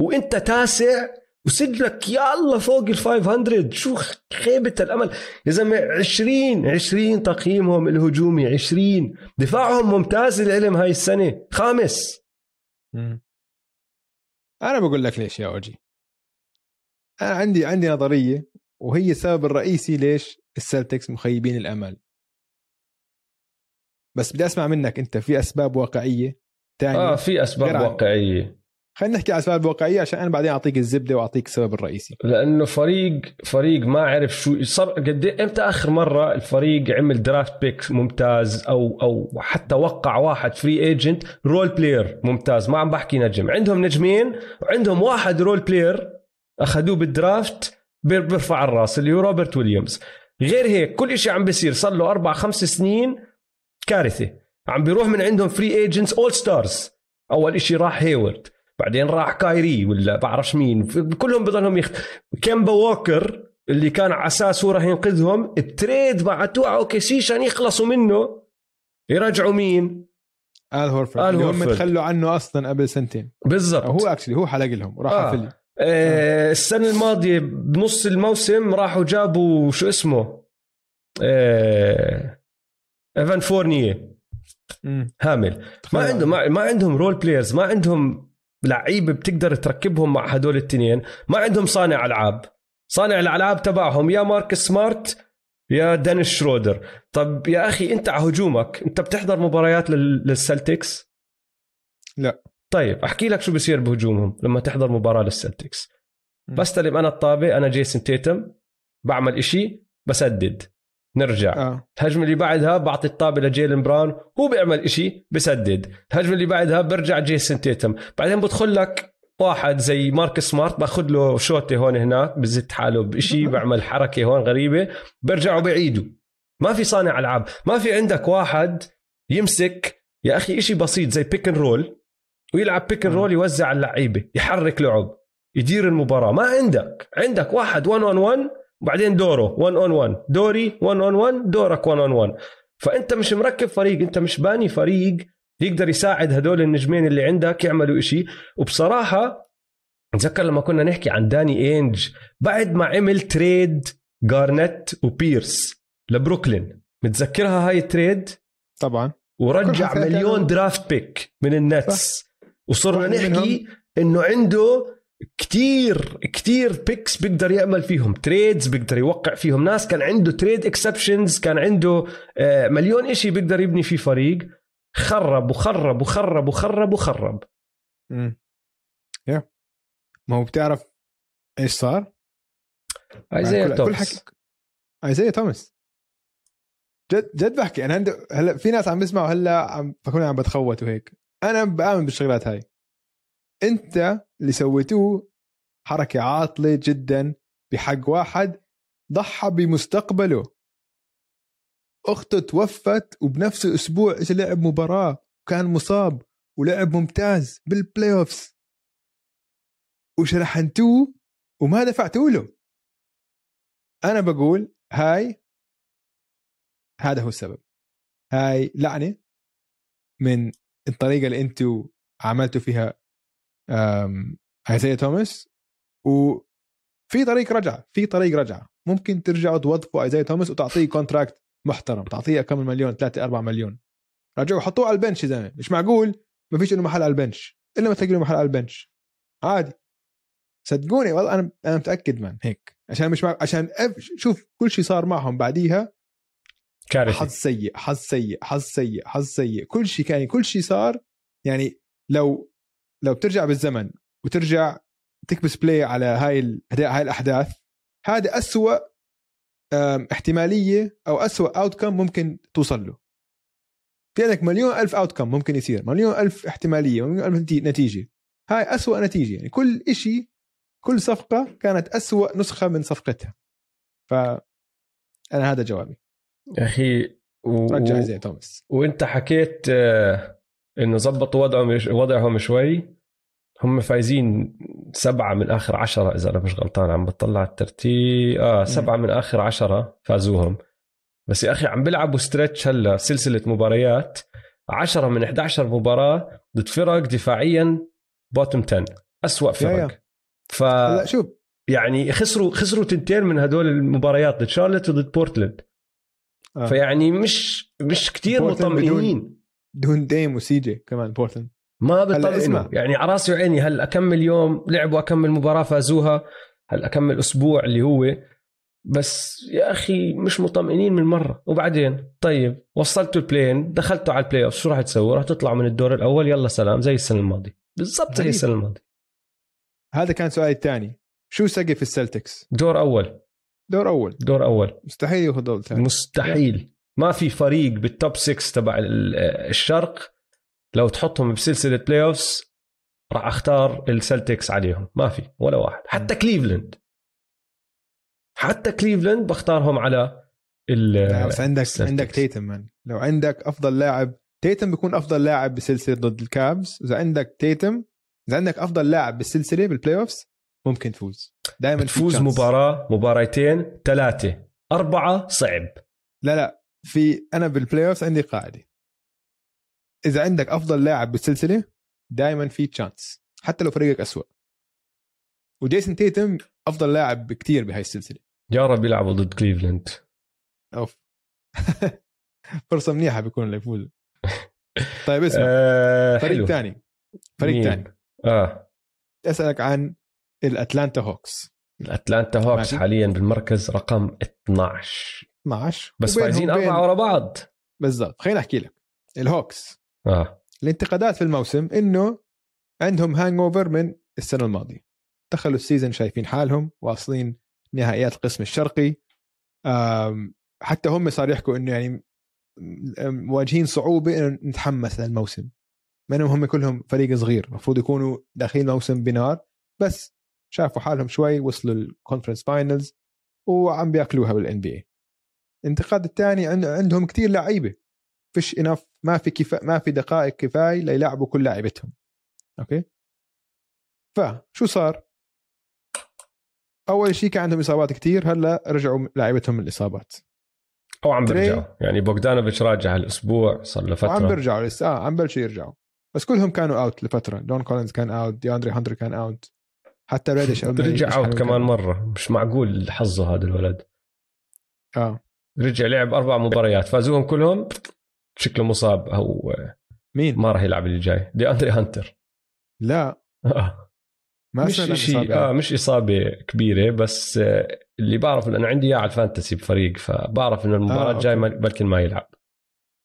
وأنت تاسع وسجلك يا الله فوق ال 500 شو خيبة الأمل؟ يا زلمة 20 20 تقييمهم الهجومي 20 دفاعهم ممتاز العلم هاي السنة. خامس. مم. أنا بقول لك ليش يا أوجي؟ أنا عندي عندي نظرية وهي السبب الرئيسي ليش السلتكس مخيبين الأمل. بس بدي أسمع منك أنت في أسباب واقعية تانية؟ آه في أسباب غير عن- واقعية. خلينا نحكي على أسباب واقعية عشان أنا بعدين أعطيك الزبدة وأعطيك السبب الرئيسي. لأنه فريق فريق ما عرف شو صار قد إيه- إمتى آخر مرة الفريق عمل draft pick ممتاز أو أو حتى وقع واحد free agent role player ممتاز؟ ما عم بحكي نجم. عندهم نجمين وعندهم واحد role player أخذوه بال draft بير- بيرفع الرأس اللي هو روبرت ويليامز. غير هيك كل شيء عم بيصير. صار له أربع خمس سنين كارثة. عم بيروح من عندهم free agents all stars أول شيء راح هيورد بعدين راح كايري ولا بعرفش مين كلهم بضلهم يخ... كيمبا ووكر اللي كان على أساس هو راح ينقذهم ال trade بعتوه على أوكي سي عشان يخلصوا منه يرجعوا مين؟ آل هورفورد. آل اللي هم. تخلوا عنه أصلا قبل سنتين. بالضبط. هو actually هو حلق لهم وراح آه. حفل آه السنة الماضية بنص الموسم راحوا جابوا شو اسمه؟ آه إيفان فورنية. هامل. ما عندهم ما, ما عندهم role players ما عندهم لعيبه بتقدر تركبهم مع هدول التنين. ما عندهم صانع ألعاب. صانع الألعاب تبعهم يا ماركوس سمارت يا دينيس شرودر. طب يا أخي أنت على هجومك أنت بتحضر مباريات لل- للسلتكس؟ لا. طيب أحكي لك شو بصير بهجومهم لما تحضر مباراة للسلتكس. بستلم أنا الطابة أنا جيسون تيتم بعمل إشي بسدد. نرجع. آه. الهجمة اللي بعدها بعطي الطابة لجيلن براون هو بيعمل إشي بسدد. الهجمة اللي بعدها برجع جيسون تيتم. بعدين بدخل لك واحد زي ماركوس سمارت باخذ له شوطه هون هناك بزت حاله بشيء بعمل حركة هون غريبة. برجعوا بعيدوا. ما في صانع ألعاب. ما في عندك واحد يمسك يا أخي إشي بسيط زي pick and roll ويلعب pick and. roll يوزع اللعيبة يحرك لعب يدير المباراة. ما عندك. عندك واحد 1 on 1 وبعدين دوره 1 on 1 دوري 1 on 1 دورك 1 on 1 فأنت مش مركب فريق أنت مش باني فريق يقدر يساعد هدول النجمين اللي عندك يعملوا إشي. وبصراحة أتذكر لما كنا نحكي عن داني انج بعد ما عمل trade جارنت وبيرس لبروكلين. متذكرها هاي ال trade؟ طبعا. ورجع مليون draft pick من النتس. وصرنا نحكي إنه عنده كتير كتير picks بيقدر يعمل فيهم trades بيقدر يوقع فيهم. ناس كان عنده trade exceptions كان عنده آه، مليون إشي بيقدر يبني فيه فريق. خرب وخرب وخرب وخرب وخرب. امم يا ما هو بتعرف إيش صار؟ ايزايا كل- كل توماس حكي ايزايا توماس جد جد بحكي. أنا عندي هلا في ناس عم بيسمعوا هلا عم بفكروني عم بتخوت وهيك. أنا بامن بالشغلات هاي. أنت اللي سويتوه حركة عاطلة جدا بحق واحد ضحى بمستقبله. أخته توفت وبنفس الأسبوع اجى لعب مباراة وكان مصاب ولعب ممتاز بال playoffs وشرحنتوه وما دفعتوا له. أنا بقول هاي هذا هو السبب. هاي لعنة من الطريقة اللي أنتوا عملتوا فيها ايزايا توماس وفي طريق رجعه في طريق رجعه ممكن ترجعوا توظفوا ايزايا توماس وتعطيه contract محترم تعطيه كم مليون؟ 3 4 مليون. رجعوا حطوه على ال bench يا زلمه مش معقول؟ ما فيش له محل على ال bench. إلا ما تلاقي محل على ال bench. عادي. صدقوني والله أنا أنا متأكد من هيك. عشان مش مع... عشان. شوف كل شيء صار معهم بعديها. حظ كارثه سيء حظ سيء حظ سيء حظ سيء. كل شيء كان كل شيء صار. يعني لو لو بترجع بالزمن وترجع تكبس play على هاي. هاي الأحداث هذا أسوأ احتمالية أو أسوأ outcome ممكن توصل له. في عندك مليون ألف اوتكم ممكن يصير مليون ألف احتمالية مليون ألف نتي- نتيجة. هاي أسوأ نتيجة يعني كل إشي كل صفقة كانت أسوأ نسخة من صفقتها. ف أنا هذا جوابي. يا أخي و... رجع زي توماس. وأنت حكيت آه، انه زبطوا وضعهم وضعهم شوي. هم فايزين سبعة من آخر عشرة إذا أنا مش غلطان عم بطلع الترتيب. آه سبعة من آخر عشرة فازوهم. بس يا أخي عم بيلعبوا stretch هلا سلسلة مباريات. عشرة من 11 مباراة ضد فرق دفاعيا bottom 10 أسوأ. فرق. ف هلا شوف. يعني خسروا خسروا تنتين من هدول المباريات ضد شارلت وضد بورتلاند آه. فيعني مش مش كتير بورتلاند بدون- مطمئنين. دون ديم وسي جي كمان بورتلاند ما اسمع. يعني على راسي وعيني هالكم يوم لعبوا هالكم مباراة فازوها؟ هالكم أسبوع اللي هو؟ بس يا أخي مش مطمئنين من مرة. وبعدين طيب وصلتوا ال play-in دخلتوا على ال playoff شو راح تسووا؟ راح تطلعوا من الدور الأول يلا سلام زي السنة الماضية. بالضبط زي. السنة الماضية. هذا كان سؤالي الثاني. شو سقف السلتكس؟ دور أول. دور أول. دور أول. مستحيل ياخذ دور ثاني. مستحيل. ما في فريق بال top 6 تبع ال- الشرق لو تحطهم بسلسلة playoffs راح أختار السلتكس عليهم. ما في ولا واحد. حتى كليفلاند حتى كليفلاند بختارهم على ال بس عندك السلتكس. عندك تيتم man لو عندك أفضل لاعب تيتم بيكون أفضل لاعب بسلسلة ضد الكابز إذا عندك تيتم إذا عندك أفضل لاعب بالسلسلة بال playoffs ممكن تفوز. دائما تفوز مباراة مباراتين ثلاثة. أربعة صعب. لا لا. في أنا بال playoffs عندي قاعدة. إذا عندك أفضل لاعب بالسلسلة دائما في chance حتى لو فريقك أسوأ. وجيسون تيتم أفضل لاعب بكثير بهاي السلسلة. يا رب يلعبوا ضد كليفلاند. أوف. فرصة منيحة بيكون اللي يفوز طيب اسمع. آه فريق ثاني فريق ثاني آه. أسألك عن الأتلانتا هوكس. الأتلانتا هوكس ماشي. حاليا بالمركز رقم 12 12 بس فايزين أربعة ورا بعض. بالضبط. خليني أحكي لك. الهوكس. آه. الانتقادات في الموسم إنه عندهم hangover من السنة الماضية. دخلوا ال season شايفين حالهم واصلين نهائيات القسم الشرقي. حتى هم صار يحكوا إنه يعني مواجهين صعوبة إنه نتحمس للموسم. بينما هم كلهم فريق صغير. المفروض يكونوا داخلين موسم بنار. بس شافوا حالهم شوي وصلوا ال conference finals وعم بياكلوها بال NBA الانتقاد الثاني عندهم كثير لعيبة. فيش enough ما في كفا ما في دقائق كفاية ليلعبوا كل لاعبتهم okay؟ فشو صار؟ أول شيء كان عندهم إصابات كثير هلأ رجعوا لاعبتهم من الإصابات. أو عم بيرجعوا. يعني بوغدانوفيتش راجع هالأسبوع صار له فتره عم بيرجعوا لسه. آه عم بلشوا يرجعوا. بس كلهم كانوا out لفترة. جون كولينز كان out دي اندري هانتر كان out حتى ريدش رجع out كمان مرة. مش معقول حظه هذا الولد. آه. رجع لعب أربع مباريات فازوهم كلهم شكله مصاب أو مين؟ ما راح يلعب اللي جاي دي أندري هانتر. لا. آه. ما مش شيء آه مش إصابة كبيرة بس آه اللي بعرف انه عندي إياه على ال fantasy بفريق فبعرف إنه المباراة آه الجاية بلكن ما يلعب.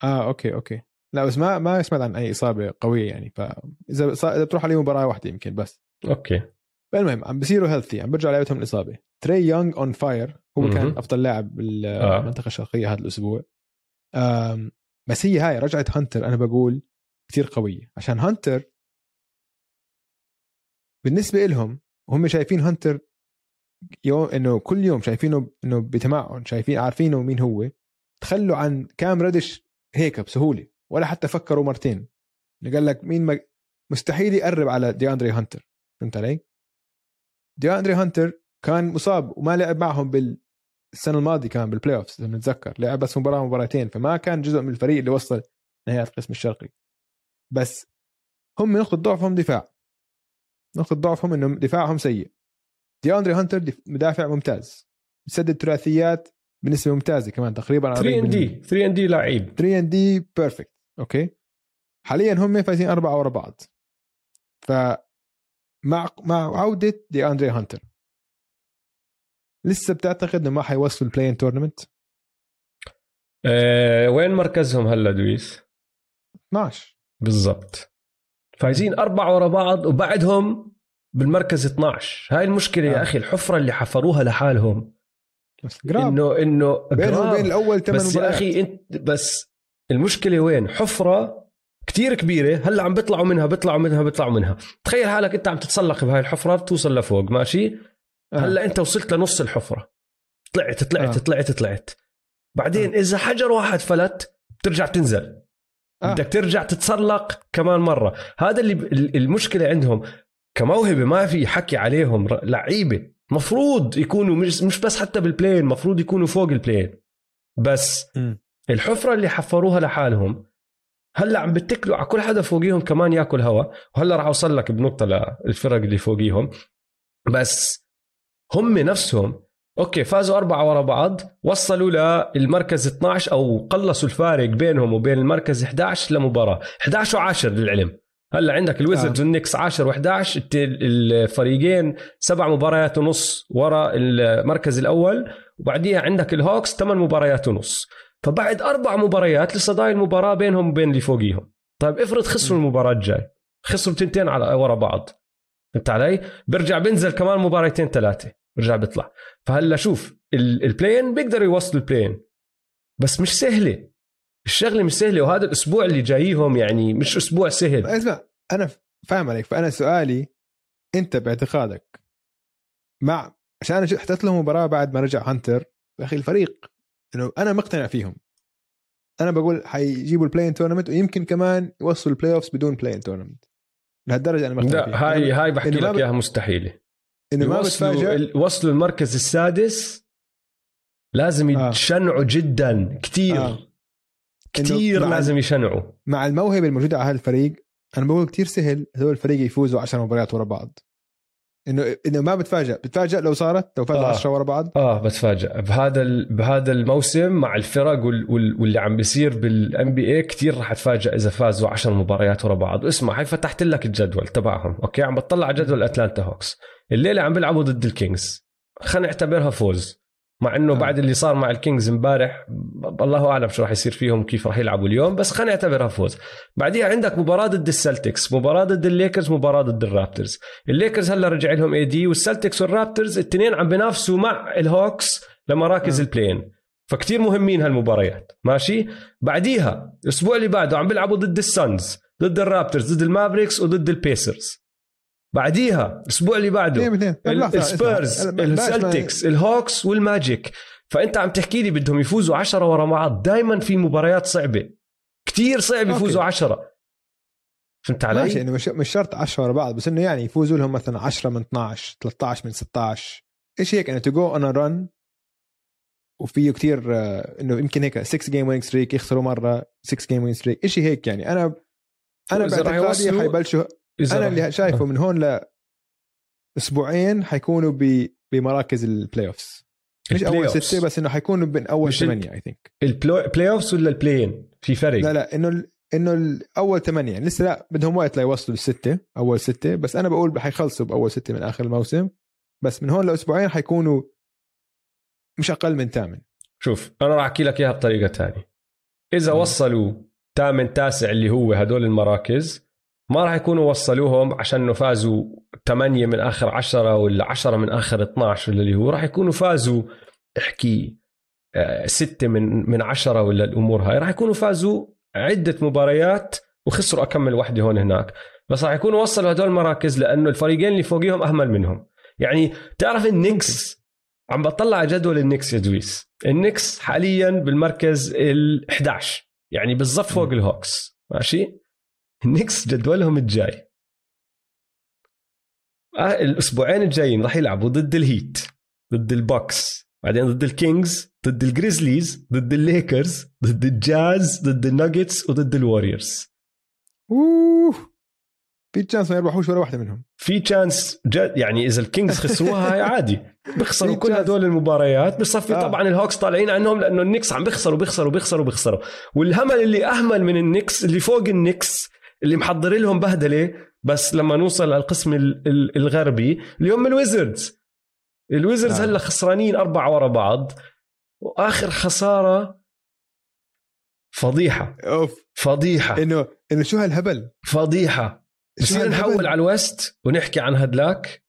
آه okay okay. لا بس ما ما سمعت عن أي إصابة قوية يعني فاذا إذا بتروح عليه مباراة واحدة يمكن بس. okay. فالمهم عم بصيروا healthy عم برجع لعبتهم الإصابة تري يونغ on fire هو م-م. كان أفضل لاعب بالمنطقة آه. الشرقية هذا الأسبوع بس هي هاي رجعه هانتر أنا بقول كثير قوية عشان هانتر بالنسبة لهم هم شايفين هانتر يوم إنه كل يوم شايفينه إنه بتمعن شايفين عارفينه مين هو تخلوا عن كام ردش هيك بسهولة ولا حتى فكروا مرتين قال لك مين. مستحيل يقرب على دي اندري هانتر فهمت علي؟ دي أندري هانتر كان مصاب وما لعب معهم بالسنة الماضية كان بال playoff اذا بنتذكر لعب بس مباراة مباراتين فما كان جزء من الفريق اللي وصل نهاية القسم الشرقي. بس هم نقطة ضعفهم دفاع. نقطة ضعفهم انه دفاعهم سيء. دي أندري هانتر مدافع ممتاز. بسدد ثلاثيات بنسبة ممتازة كمان تقريبا 3 and D 3 and D لعيب. 3 and D perfect okay. حاليا هم فايزين أربعة ورا بعض. ف مع مع عودة دي اندري هانتر. لسه بتعتقد إنه ما حيوصلوا ال play-in tournament؟ أه وين مركزهم هلا دويس؟ 12 بالضبط. فايزين أربعة ورا بعض وبعدهم بالمركز 12 هاي المشكلة آه. يا أخي الحفرة اللي حفروها لحالهم. بس انه إنه بينهم وبين الأول ثمان بس يا أخي انت بس المشكلة وين؟ حفرة كتير كبيرة هلأ عم بيطلعوا منها بيطلعوا منها بيطلعوا منها تخيل حالك أنت عم تتسلق بهاي الحفرة بتوصل لفوق ماشي آه. هلأ أنت وصلت لنص الحفرة طلعت طلعت آه. طلعت طلعت بعدين آه. إذا حجر واحد فلت بترجع تنزل آه. بدك ترجع تتسلق كمان مرة هذا اللي المشكلة عندهم كموهبة ما في حكي عليهم لعيبة مفروض يكونوا مش مش بس حتى بالبلين مفروض يكونوا فوق البلين بس م. الحفرة اللي حفروها لحالهم هلا عم بتكلوا على كل حدا فوقيهم كمان ياكل هوا. وهلا راح أوصل لك بنقطة للفرق اللي فوقيهم. بس هم نفسهم أوكي فازوا أربعة ورا بعض وصلوا للمركز 12 أو قلصوا الفارق بينهم وبين المركز 11 لمباراة. 11 و10 للعلم. هلا عندك الويزردز آه. والنيكس 10 و11 الفريقين سبع مباريات ونص ورا المركز الأول. وبعديها عندك الهوكس ثمان مباريات ونص. فبعد أربع مباريات لسه ضايل مباراة بينهم وبين اللي فوقيهم. طيب افرض خسروا المباراة الجاي. خسروا تنتين على ورا بعض. فهمت علي؟ بيرجع بينزل كمان مباريتين ثلاثة. بيرجع بيطلع. فهلا شوف البلاي إن بيقدروا يوصلوا ال play-in بس مش سهلة. الشغلة مش سهلة وهذا الأسبوع اللي جاييهم يعني مش أسبوع سهل. اسمع أنا فاهم عليك. فأنا سؤالي أنت باعتقادك مع عشان أنا حطيت لهم مباراة بعد ما رجع هانتر يا أخي الفريق إنه أنا مقتنع فيهم. أنا بقول حيجيبوا ال play-in tournament ويمكن كمان يوصلوا ال playoffs بدون play-in tournament لهالدرجة أنا لا فيها. هاي هاي بحكي لك إياها مستحيلة. إنه ما بتفاجئ وصلوا المركز السادس لازم آه. يشنعوا جدا كتير. آه. كتير مع- لازم يشنعوا. مع الموهبة الموجودة على هذا الفريق أنا بقول كتير سهل هذول الفريق يفوزوا 10 مباريات ورا بعض. إنه إنه ما بتفاجئ بتفاجئ لو صارت؟ لو فازوا آه. 10 ورا بعض؟ آه بتفاجئ بهذا ال... بهذا الموسم مع الفرق وال... وال... واللي عم بيصير بال NBA كثير رح اتفاجئ إذا فازوا 10 مباريات ورا بعض. اسمع هاي فتحت لك الجدول تبعهم. okay؟ عم بطلع على جدول اتلانتا هوكس الليلة عم بيلعبوا ضد الكينجز. خلينا نعتبرها فوز. مع إنه آه. بعد اللي صار مع الكينجز امبارح الله أعلم شو راح يصير فيهم وكيف راح يلعبوا اليوم بس خلينا نعتبرها فوز. بعديها عندك مباراة ضد السلتكس مباراة ضد الليكرز مباراة ضد الرابترز. الليكرز هلا رجع لهم اي دي والسلتكس والرابترز الاثنين عم بينافسوا مع الهوكس لمراكز آه. ال play-in فكتير مهمين هالمباريات ماشي؟ بعديها الأسبوع اللي بعده عم بيلعبوا ضد الصنز ضد الرابترز ضد المافريكس وضد البيسرز بعديها الأسبوع اللي بعده. اثنين السبيرز السلتكس الهوكس والماجيك فأنت عم تحكي لي بدهم يفوزوا عشرة ورا بعض. دائما في مباريات صعبة. كتير صعب. يفوزوا عشرة. فهمت ماشي علي؟ انه مش مش شرط 10 ورا بعض بس إنه يعني يفوزوا لهم مثلا 10 من 12 13 من 16 إيش هيك؟ انه to go on a run وفيه كتير آه، إنه يمكن هيك 6 game winning streak يخسروا مرة 6 game winning streak شيء هيك يعني. أنا أنا باعتقادي حيبلشوا أنا اللي شايفه من هون ل أسبوعين حيكونوا ب بمراكز ال playoffs مش أول. ستة بس إنه حيكونوا بين أول ثمانية I think ال playoffs ولا ال play-in في فرق. لا لا إنه ال- إنه الأول ثمانية. يعني لسه لا بدهم وقت ليوصلوا الستة أول ستة. بس أنا بقول حيخلصوا بأول ستة من آخر الموسم. بس من هون لأسبوعين حيكونوا مش أقل من ثامن. شوف أنا راح أحكي لك إياها بطريقة تانية. إذا مم. وصلوا ثامن تاسع اللي هو هدول المراكز ما راح يكونوا وصلوهم عشان إنه فازوا 8 من آخر 10 ولا 10 من آخر 12 ولا اللي هو راح يكونوا فازوا احكي آه، ستة من من عشرة ولا الأمور هاي راح يكونوا فازوا عدة مباريات وخسروا أكمل وحدة هون هناك. بس راح يكونوا وصلوا هدول المراكز لأنه الفريقين اللي فوقيهم أهمل منهم. يعني تعرف النكس عم بطلع على جدول النكس يا دويس. النكس حاليا بالمركز ال 11 يعني بالضبط فوق الهوكس. ماشي؟ النكس جدولهم الجاي آه الأسبوعين الجايين راح يلعبوا ضد الهيت ضد الباكس بعدين ضد الكينجز ضد الجريزليز ضد الليكرز ضد الجاز ضد الناجتس وضد الوريورز أوه في chance ما يربحوش ولا واحدة منهم في chance جد يعني إذا الكينجز خسروها هاي عادي بيخسروا كل. هدول المباريات بصفي. آه. طبعا الهوكس طالعين عنهم لأنه النكس عم بيخسروا بيخسروا بيخسروا بيخسروا والهمل اللي أهمل من النكس اللي فوق النكس اللي محضر لهم بهدلة بس لما نوصل للقسم ال- ال- الغربي اللي هم الويزردز الويزردز آه. هلأ خسرانين أربعة ورا بعض وآخر خسارة فضيحة. أوف. فضيحة. إنه إنه شو هالهبل؟ فضيحة. بصير؟ نحول على ال West ونحكي عن هدلاك.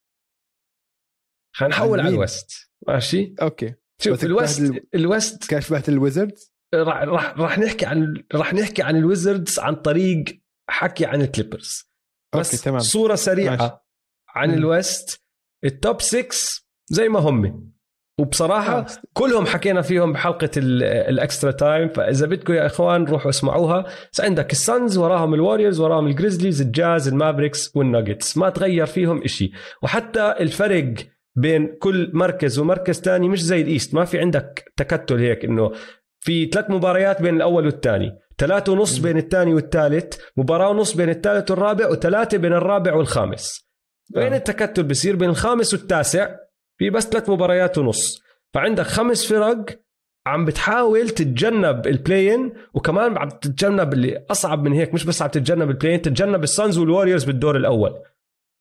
خلينا نحول عن على؟ ال West ماشي؟ okay. شوف ال West ال West شبهت الويزردز؟ راح راح راح نحكي عن راح نحكي عن الويزردز عن طريق حكي عن الكليبرز. بس okay تمام. صورة سريعة ماشي. عن مم. ال West ال top 6 زي ما هم. وبصراحة آه. كلهم حكينا فيهم بحلقة ال- ال extra time فإذا بدكم يا إخوان روحوا اسمعوها. بس عندك السانز وراهم الوريورز وراهم الجريزليز الجاز المافريكس والناجتس ما تغير فيهم إشي. وحتى الفرق بين كل مركز ومركز تاني مش زي ال East ما في عندك تكتل هيك إنه في ثلاث مباريات بين الأول والثاني. ثلاثة ونص. بين الثاني والثالث مباراة ونص بين الثالث والرابع وثلاثة بين الرابع والخامس وين آه. التكتل بصير بين الخامس والتاسع في بس ثلاث مباريات ونص فعندك خمس فرق عم بتحاول تتجنب ال play-in وكمان عم تتجنب اللي أصعب من هيك مش بس عم تتجنب ال play-in تتجنب السانز والوريورز بالدور الأول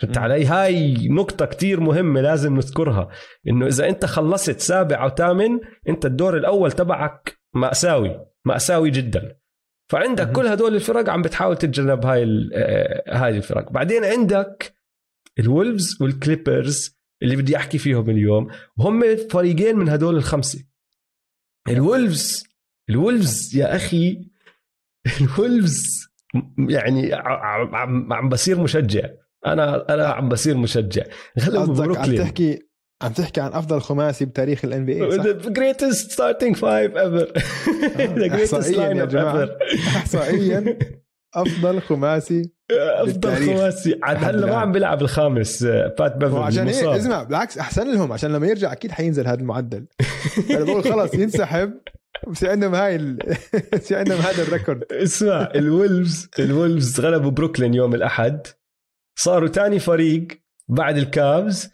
فهمت. علي هاي نقطة كتير مهمة لازم نذكرها إنه إذا أنت خلصت سابع أو ثامن أنت الدور الأول تبعك مأساوي مأساوي جدا فعندك. كل هدول الفرق عم بتحاول تتجنب هاي ال- آه، هاي الفرق. بعدين عندك الولفز والكليبرز اللي بدي أحكي فيهم اليوم. وهم فريقين من هدول الخمسة. الولفز الولفز يا أخي الولفز يعني عم عم, بصير مشجع. أنا أنا عم بصير مشجع. غلبوا قصدك عم بروكلين تحكي عم تحكي عن أفضل خماسي بتاريخ الان بي اي The greatest starting five ever. The greatest إحصائياً يا lineup جماعة. ever. احصائيا أفضل خماسي أفضل. خماسي عاد هلا ما. عم بيلعب الخامس آه، بات بيفرلي وعشان هيك مصاب. اسمع بالعكس أحسن لهم عشان لما يرجع أكيد حينزل هذا المعدل أنا بقول خلص ينسحب بصير عندهم هاي ال... بصير عندهم هذا ال record اسمع الولفز الولفز غلبوا بروكلين يوم الأحد صاروا تاني فريق بعد الكافز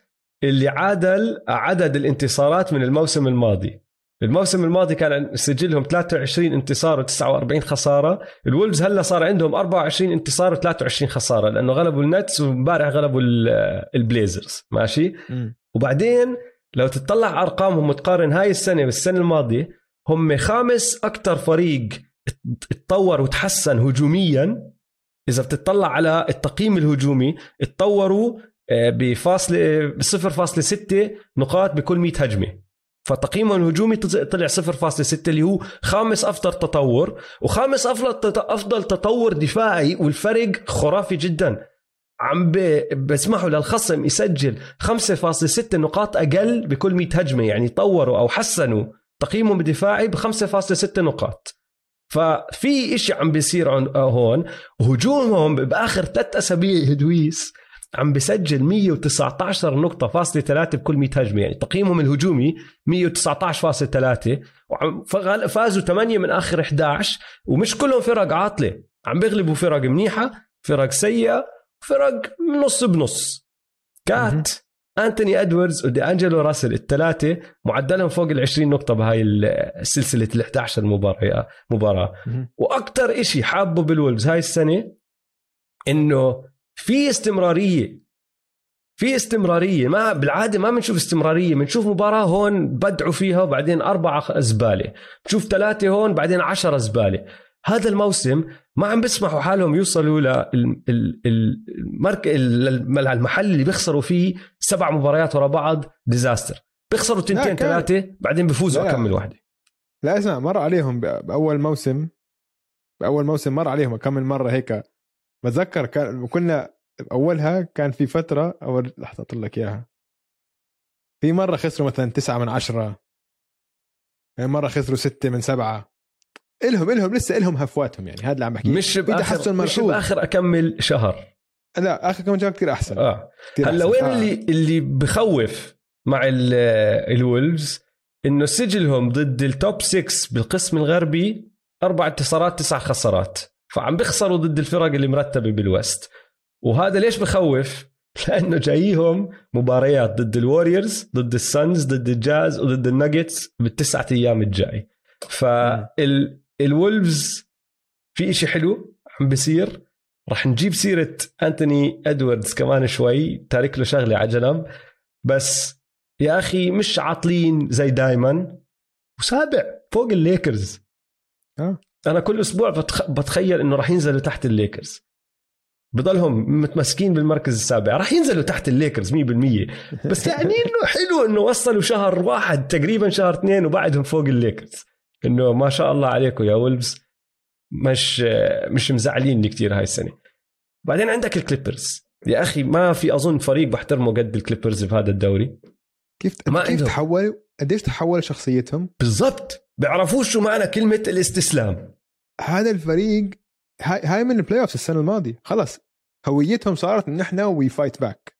اللي عادل عدد الانتصارات من الموسم الماضي. الموسم الماضي كان سجلهم 23 انتصار و49 خسارة. الولفز هلا صار عندهم 24 انتصار و23 خسارة لأنه غلبوا النتس وامبارح غلبوا ال- البليزرز. ماشي؟ وبعدين لو تطلع أرقامهم وتقارن هاي السنة بالسنة الماضية هم خامس أكثر فريق اتطور وتحسن هجوميا. إذا بتطلع على التقييم الهجومي اتطوروا آه، بفاصلة ب 0.6 نقاط بكل 100 هجمة. فتقييمهم الهجومي طلع 0.6 اللي هو خامس أفضل تطور وخامس أفضل أفضل تطور دفاعي والفرق خرافي جدا. عم بسمحوا للخصم يسجل 5.6 نقاط أقل بكل 100 هجمة يعني طوروا أو حسنوا تقييمهم الدفاعي ب 5.6 نقاط. ففي إشي عم بيصير هون وهجومهم بآخر ثلاث أسابيع هدويس عم بسجل 119 نقطة فاصلة ثلاثة بكل 100 هجمة يعني تقييمهم الهجومي 119.3 وعم فغل- فازوا 8 من آخر 11 ومش كلهم فرق عاطلة عم بيغلبوا فرق منيحة فرق سيئة فرق نص بنص. كات أنتوني إدواردز ودي أنجلو راسل الثلاثة معدلهم فوق ال 20 نقطة بهاي السلسله ال 11 مباراة. مباراه وأكثر إشي حابه بالولفز هاي السنة إنه في استمرارية. في استمرارية. ما بالعادة ما بنشوف استمرارية. بنشوف مباراة هون بدعوا فيها وبعدين أربعة زبالة. بنشوف ثلاثة هون بعدين عشرة زبالة. هذا الموسم ما عم بيسمحوا حالهم يوصلوا للمحل اللي بيخسروا فيه سبع مباريات ورا بعض ديزاستر بيخسروا تنتين ثلاثة بعدين بيفوزوا. اكمل واحدة. لا اسمع مر عليهم بأول موسم. بأول موسم مر عليهم كم مرة هيك بتذكر كان كنا باولها كان في فترة أول لحظة اطلع لك إياها. في مرة خسروا مثلا تسعة من عشرة. مرة خسروا ستة من سبعة. إلهم إلهم لسه إلهم هفواتهم يعني. هذا اللي عم بحكي مش باخر مش. بآخر أكمل شهر. لا آخر كم شهر كثير أحسن. آه. كتير هلأ. وين آه. اللي اللي بخوف مع ال- الولفز؟ إنه سجلهم ضد التوب 6 بالقسم الغربي أربع انتصارات تسع خسارات. فعم بيخسروا ضد الفرق اللي مرتبة بالوست. وهذا ليش بخوف؟ لأنه جاييهم مباريات ضد الوريورز ضد السانز ضد الجاز وضد الناجتس بالتسعة أيام الجاي. فالولفز في إشي حلو عم بيصير؟ رح نجيب سيرة أنتوني أدواردز كمان شوي تارك له شغلة على جنب بس يا أخي مش عاطلين زي دايما. وسابع فوق الليكرز أنا كل أسبوع بتخ... بتخيل إنه رح ينزلوا تحت الليكرز. بضلهم متمسكين بالمركز السابع. رح ينزلوا تحت الليكرز 100% بس يعني إنه حلو إنه وصلوا شهر واحد تقريبا شهر اثنين وبعدهم فوق الليكرز. إنه ما شاء الله عليكم يا وولفز. مش مش مزعليني كتير هاي السنة. بعدين عندك الكليبرز. يا أخي ما في أظن فريق بحترمه قد الكليبرز بهذا الدوري. كيف ما كيف. تحولوا قديش تحول شخصيتهم؟ بالضبط. بيعرفوش شو معنى كلمة الاستسلام. هذا الفريق هاي هاي من ال playoff السنة الماضية. خلص. هويتهم صارت إن إحنا we fight back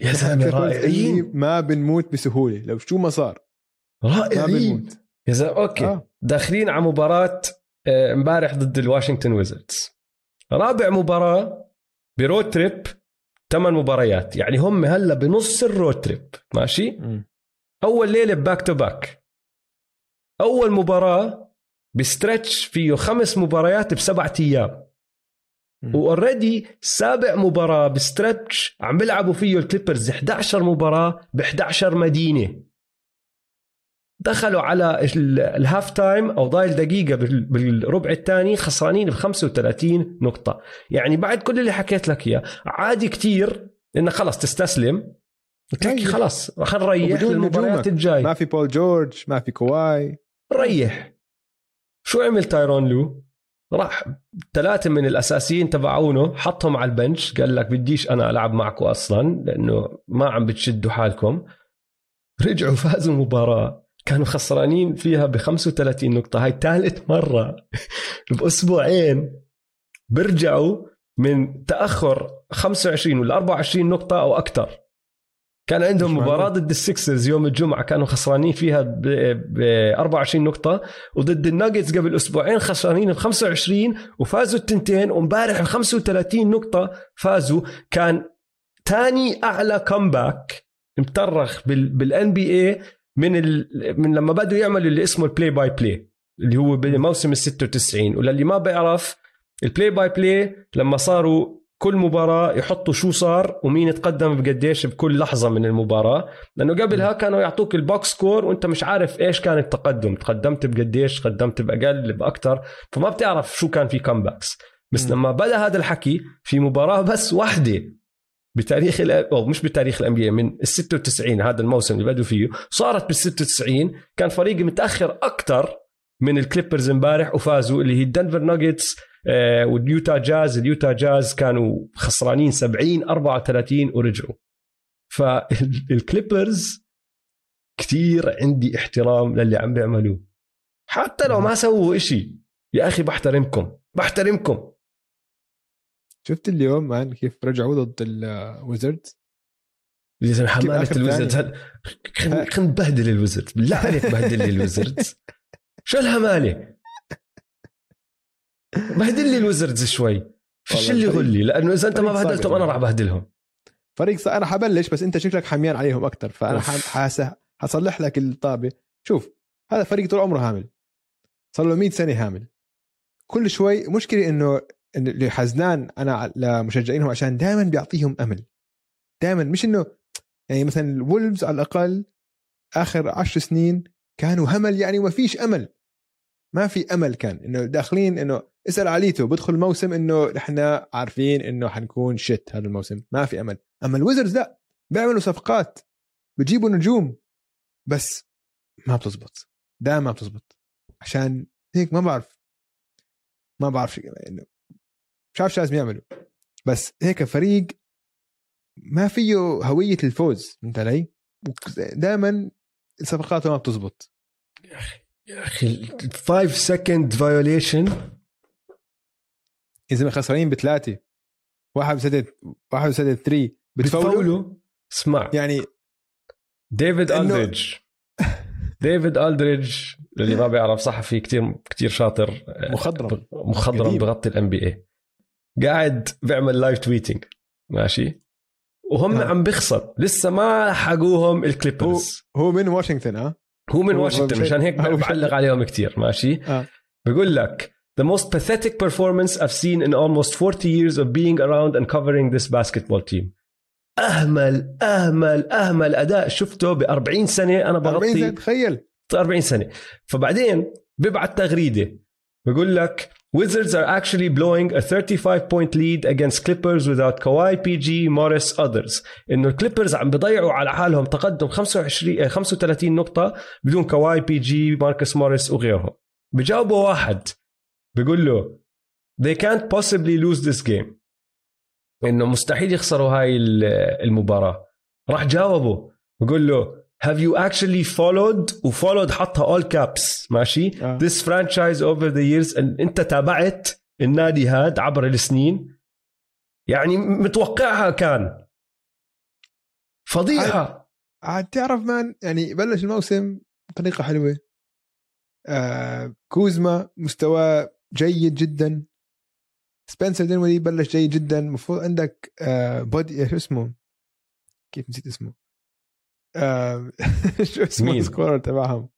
يا زلمه رائعين. ما بنموت بسهولة. لو شو ما صار. ما رائعين بنموت. يا زلمه أوكي. آه. داخلين على مباراة آه، امبارح ضد الواشنطن ويزردز. رابع مباراة ب road trip ثمان مباريات. يعني هم هلأ بنص ال road trip ماشي؟ أول ليلة back to back أول مباراة ب stretch فيه خمس مباريات بسبعة أيام. و already سابع مباراة ب stretch عم بيلعبوا فيه الكليبرز 11 مباراة ب 11 مدينة دخلوا على ال- ال half time أو ضايل دقيقة بال- بالربع الثاني خسرانين ب 35 نقطة يعني بعد كل اللي حكيت لك إياه عادي كتير انك خلص تستسلم ريح. خلاص خلينا نريح للمباريات. الجاي ما في بول جورج ما في كواي ريح. شو عمل تايرون لو؟ راح ثلاثة من الأساسيين تبعونه حطهم على ال bench. قال لك بديش أنا ألعب معكم أصلا لأنه ما عم بتشدوا حالكم. رجعوا فازوا مباراة كانوا خسرانين فيها ب 35 نقطة. هاي ثالث مرة بأسبوعين. بيرجعوا من تأخر 25 ولا 24 نقطة أو أكثر كان عندهم مباراة ضد السكسرز يوم الجمعة كانوا خسرانين فيها ب 24 نقطة وضد الناجتس قبل أسبوعين خسرانين ب 25 وفازوا التنتين وامبارح ب 35 نقطة فازوا. كان ثاني أعلى comeback مؤرخ بال NBA من ال... من لما بدوا يعملوا اللي اسمه ال play by play اللي هو بموسم ال 96 وللي ما بيعرف ال play by play لما صاروا كل مباراة يحطوا شو صار ومين تقدم بقديش بكل لحظة من المباراة. لأنه قبلها كانوا يعطوك ال box score وأنت مش عارف إيش كان التقدم. تقدمت بقديش قدمت بأقل بأكتر. فما بتعرف شو كان في comebacks بس لما بدأ هذا الحكي في مباراة بس واحدة بتاريخ أو مش بتاريخ ال NBA من ال 96 هذا الموسم اللي بدوا فيه صارت بال 96 كان فريق متأخر أكثر من الكليبرز امبارح وفازوا اللي هي الدنفر ناجتس واليوتا جاز اليوتا جاز كانوا خسرانين 70 34 ورجعوا. فالكليبرز كثير عندي احترام للي عم بيعملوه. حتى لو ما سووا إشي يا أخي بحترمكم بحترمكم. شفت اليوم man كيف رجعوا ضد الويزردز يا زلمه همالة الويزردز خلينا نبهدل الويزردز بالله عليك بهدل لي الويزردز شو الهمالة؟ بهدل لي الويزردز شوي. فش لي غلي لأنه إذا أنت ما بهدلتهم أنا راح بهدلهم. فريق أنا حبلش بس أنت شكلك حميان عليهم أكثر فأنا حاسه حصلح لك الطابة. شوف هذا فريق طول عمره هامل. صار له 100 سنة هامل. كل شوي مشكلة إنه اللي حزنان أنا لمشجعينهم عشان دائما بيعطيهم أمل. دائما مش إنه يعني مثلا الولفز على الأقل آخر عشر سنين كانوا همل. يعني ما فيش أمل. ما في أمل كان. إنه داخلين إنه اسأل عليتو بدخل الموسم إنه إحنا عارفين إنه حنكون شت هذا الموسم ما في أمل. أما الويزرز لا بيعملوا صفقات بجيبوا نجوم بس ما بتزبط دائما ما بتزبط. عشان هيك ما بعرف ما بعرف انه مش عارف شو لازم يعملوا. بس هيك فريق ما فيه هوية الفوز فهمت علي؟ دائما الصفقات ما بتزبط. يا أخي يا أخي 5 second violation اذا ما خسرانين بثلاثة واحد بسدد واحد بسدد 3 بتفولوا اسمع يعني ديفيد الدريدج ديفيد الدريدج اللي ما بيعرف صحفي كتير كتير شاطر مخضرم. مخضرم بغطي ال NBA قاعد بيعمل live tweeting ماشي؟ وهم آه. عم بيخسر. لسه ما لحقوهم الكليبرز هو, هو من واشنطن آه؟ هو من واشنطن مشان هيك؟ بعلق عليهم كثير ماشي؟ آه. بقول لك The most pathetic performance I've seen in almost 40 years of being around and covering this basketball team. اهمل اهمل اهمل اداء شفته ب 40 سنه أنا بغطي 40 سنه تخيل 40 سنه فبعدين ببعت تغريده بقول لك Wizards are actually blowing a 35 point lead against Clippers without Kawhi, PG, Morris, others. انه الكليبرز عم بيضيعوا على حالهم تقدم 25 35 نقطة بدون كواي PG ماركوس موريس وغيرهم. بجاوبه واحد بيقول له they can't possibly lose this game. إنه مستحيل يخسروا هاي المباراة. راح جاوبه. بقول له have you actually followed و followed حطها all caps. ماشي؟ آه. this franchise over the years أنت تابعت النادي هاد عبر السنين. يعني متوقعها كان. فضيحه عاد تعرف man يعني بلش الموسم بطريقة حلوة. آه كوزما مستواه جيد جدا. سبنسر دينويدي بلش جيد جدا. المفروض عندك آه بودي شو اسمه؟ كيف نسيت اسمه؟ شو اسمه ال scorer تبعهم؟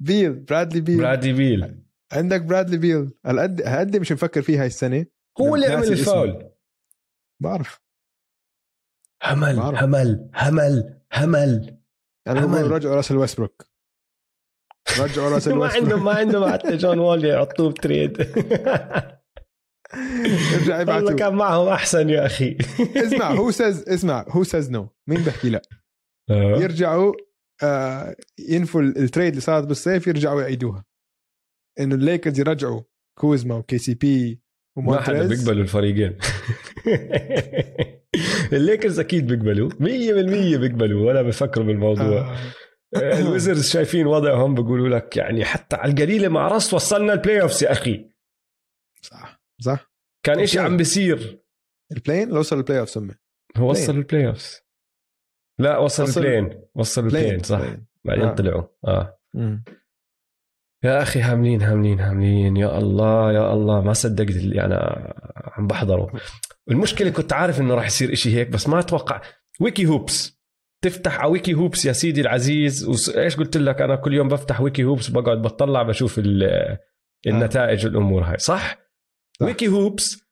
بيل برادلي بيل. برادلي بيل. عندك برادلي بيل. هالقد هالقد مش مفكر فيها هاي السنة؟ هو اللي عمل الفاول. بعرف. همل بعرف. همل همل همل. يعني همل. رجعوا راس الويستبروك رجعوا راس ما عندهم ما عندهم حتى جون وول يحطوه ب trade. ارجع يبعثوا كان معهم أحسن يا أخي. اسمع who says اسمع who says no مين بحكي لا؟ آه. يرجعوا آه ينفوا ال trade اللي صارت بالصيف يرجعوا يعيدوها. إنه الليكرز يرجعوا. كوزما و KCP ما حدا بيقبلوا الفريقين. الليكرز أكيد بيقبلوا. 100% بيقبلوا ولا بفكروا بالموضوع. آه. آه، الويزردز شايفين وضعهم بيقولوا لك يعني حتى على القليلة مع راس وصلنا ال playoffs يا أخي. صح صح. كان إشي. عم بيصير؟ ال play-in لو وصل ال playoff سمه هو وصل ال playoff لا وصل وصل- ال play-in وصل ال play-in صح. play-in. بعدين آه. طلعوا آه. مم. يا أخي هاملين هاملين هاملين. يا الله يا الله. ما صدقت اللي أنا عم بحضره. المشكلة كنت عارف إنه راح يصير إشي هيك بس ما أتوقع. Wikihoops تفتح على Wikihoops يا سيدي العزيز. وايش قلت لك؟ أنا كل يوم بفتح Wikihoops بقعد بطلع بشوف ال- النتائج والأمور هاي. صح؟ صح. Wikihoops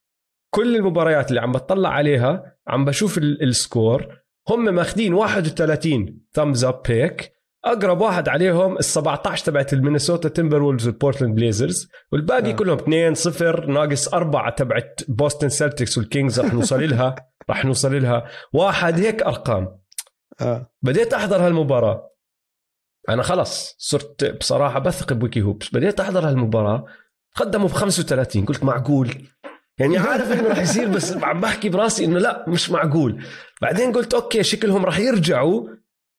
كل المباريات اللي عم بطلع عليها عم بشوف ال- score. هم ماخذين 31 thumbs up هيك. أقرب واحد عليهم ال 17 تبعت المينيسوتا تيمبر وولفز والبورتلاند بليزرز والباقي آه. كلهم 2 0 ناقص أربعة تبعت بوستن سلتكس والكينجز رح نوصل لها. رح نوصل لها. واحد هيك أرقام. آه. بديت أحضر هالمباراة. أنا خلص صرت بصراحة بثق ب Wikihoops. بديت أحضر هالمباراة قدموا ب 35 قلت معقول؟ يعني عارف انه رح يصير بس عم بحكي براسي إنه لا مش معقول. بعدين قلت okay شكلهم رح يرجعوا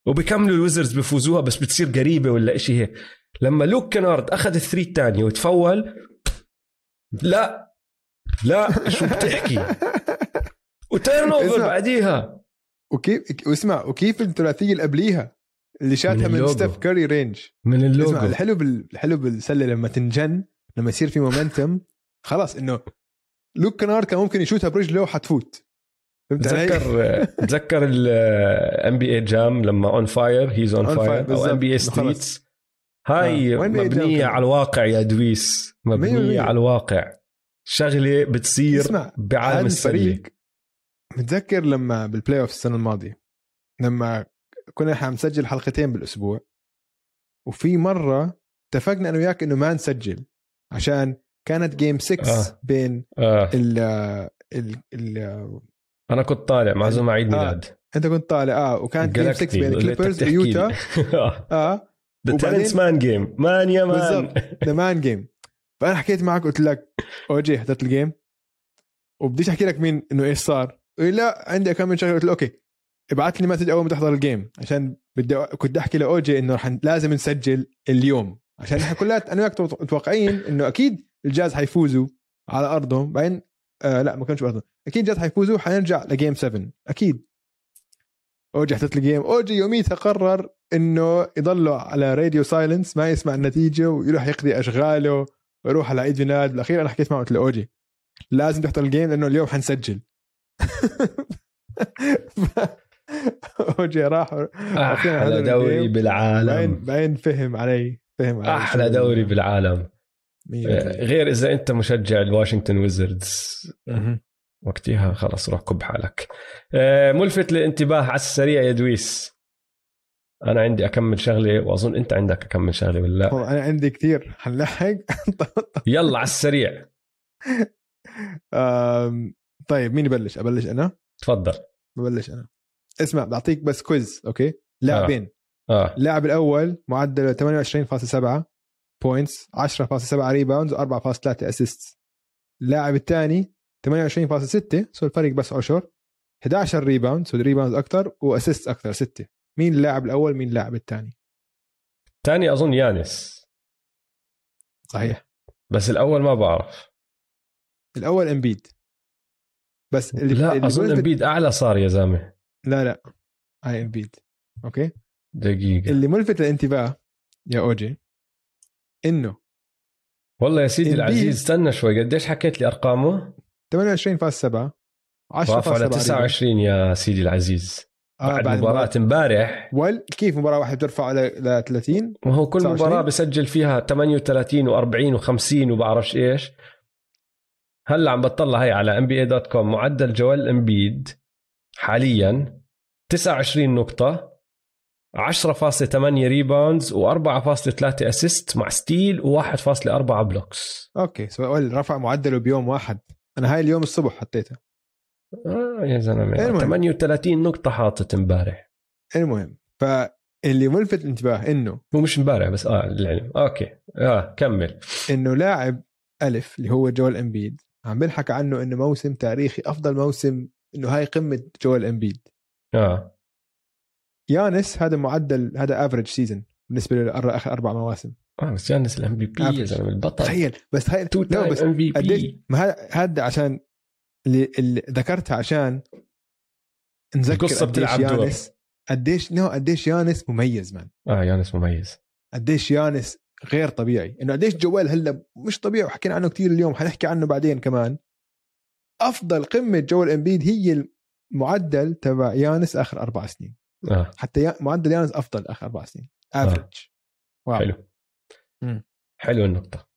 وبكملوا الويزردز بفوزوها بس بتصير قريبة ولا إشي هيك. لما لوك كنارد أخذ ال three الثانية وتفول لا لا شو بتحكي؟ و turn over. بعديها. وكيف واسمع وكيف الثلاثيه اللي قبليها اللي شاتها من من. ستيف كاري range من اللوجو اسمع الحلو بال... الحلو بالسلة لما تنجن لما يصير في momentum خلاص إنه لوك كنارد كان ممكن يشوتها برجله وحتفوت؟ تذكر تذكر ال NBA Jam لما on fire he's on fire أو. NBA. Street هاي آه. مبنية؟ على الواقع يا دويس مبنية. على الواقع شغلة بتصير بعالم السلة الفريق متذكر لما بال playoff السنة الماضية لما كنا إحنا عم نسجل حلقتين بالأسبوع وفي مرة اتفقنا أنا وياك إنه ما نسجل عشان كانت game 6 آه. بين آه. ال ال ال أنا كنت طالع معزوم عيد آه. ميلاد أنت كنت طالع آه وكانت game 6 بين كليبرز ويوتا آه the Terance Mann game Mann يا مان بالضبط. the Mann game فأنا حكيت معك قلت لك أوجي حضرت ال game وبديش أحكي لك مين إنه إيش صار لا عندي كم من شغله قلت له okay. ابعث لي message أول ما تحضر ال game عشان بدي كنت أحكي لاوجي إنه رح لازم نسجل اليوم. عشان إحنا كلنا أنا وياك متوقعين إنه أكيد الجاز حيفوزوا على أرضهم. بعدين آه لا ما كانش بأرضهم. أكيد الجاز حيفوزوا حنرجع ل game 7 أكيد. اوجي حطيت ال game اوجي يوميتها قرر إنه يضلوا على radio silence ما يسمع النتيجة ويروح يقضي أشغاله ويروح على عيد ميلاد. بالأخير أنا حكيت معه قلت له اوجي لازم تحضر الجيم لأنه اليوم حنسجل. اوجي راح أحلى دوري بعدين بالعالم. بعدين فهم علي فهم علي أحلى دوري بالعالم. مية آه،. غير إذا أنت مشجع الواشنطن ويزردز. وقتها خلص روح كب حالك. آه، ملفت للانتباه على السريع يا دويس. أنا عندي أكمل شغلة وأظن أنت عندك أكمل شغلة ولا لا؟ أنا عندي كثير. حنلحق يلا على السريع. طيب مين يبلش؟ أبلش أنا؟ تفضل. ببلش أنا. اسمع بعطيك بس quiz okay؟ لاعبين. آه. اللاعب الأول معدله 28.7 points 10.7 rebounds 4.3 assist اللاعب الثاني 28.6 so الفرق بس عشر. 11 rebound so ال rebound أكثر و assist أكثر 6 مين اللاعب الأول مين اللاعب الثاني؟ ثاني أظن يانس. صحيح. بس الأول ما بعرف. الأول إمبيد. بس اللي لا اللي أظن امبيد أعلى صار يا زلمة. لا لا. هاي امبيد okay؟ دقيقة. اللي ملفت للانتباه يا اوجي إنه والله يا سيدي. العزيز استنى شوي. قديش حكيت لي أرقامه؟ 28.7 رافع على 10.7 29 يا سيدي العزيز. آه بعد بعد مباراة امبارح. ول كيف مباراة واحدة بترفع ل ل 30 وهو كل 29. مباراة بسجل فيها 38 و40 و50 وبعرفش إيش. هلا عم بطلع هي على NBA dot com معدل جويل امبيد حاليا 29 نقطة 10.8 rebounds و4.3 assist مع steal و1.4 blocks okay so ول رفع معدله بيوم واحد. أنا هاي اليوم الصبح حطيتها. آه يا زلمة المهم. 38 نقطة حاطط امبارح. المهم فاللي ملفت الانتباه إنه هو مش امبارح بس آه للعلم okay آه كمل. إنه لاعب ألف اللي هو جويل امبيد عم بنحكى عنه إنه موسم تاريخي أفضل موسم إنه هاي قمة جويل إمبيد. آه. يانس هذا معدل هذا average season بالنسبة له آخر أربع مواسم. آه بس يانس ال MVP يا زلمة البطل. تخيل بس هاي two time بس MVP ما هذا عشان اللي, اللي ذكرتها عشان نذكر قديش بتلعب. يانس قديش no قديش يانس مميز man آه يانس مميز. قديش يانس غير طبيعي. إنه قديش جويل هلأ مش طبيعي وحكينا عنه كتير اليوم حنحكي عنه بعدين كمان. أفضل قمة جويل إمبيد هي المعدل تبع يانس آخر أربع سنين. آه. حتى معدل يانس أفضل آخر أربع سنين. average wow. حلو. مم. حلو النقطة.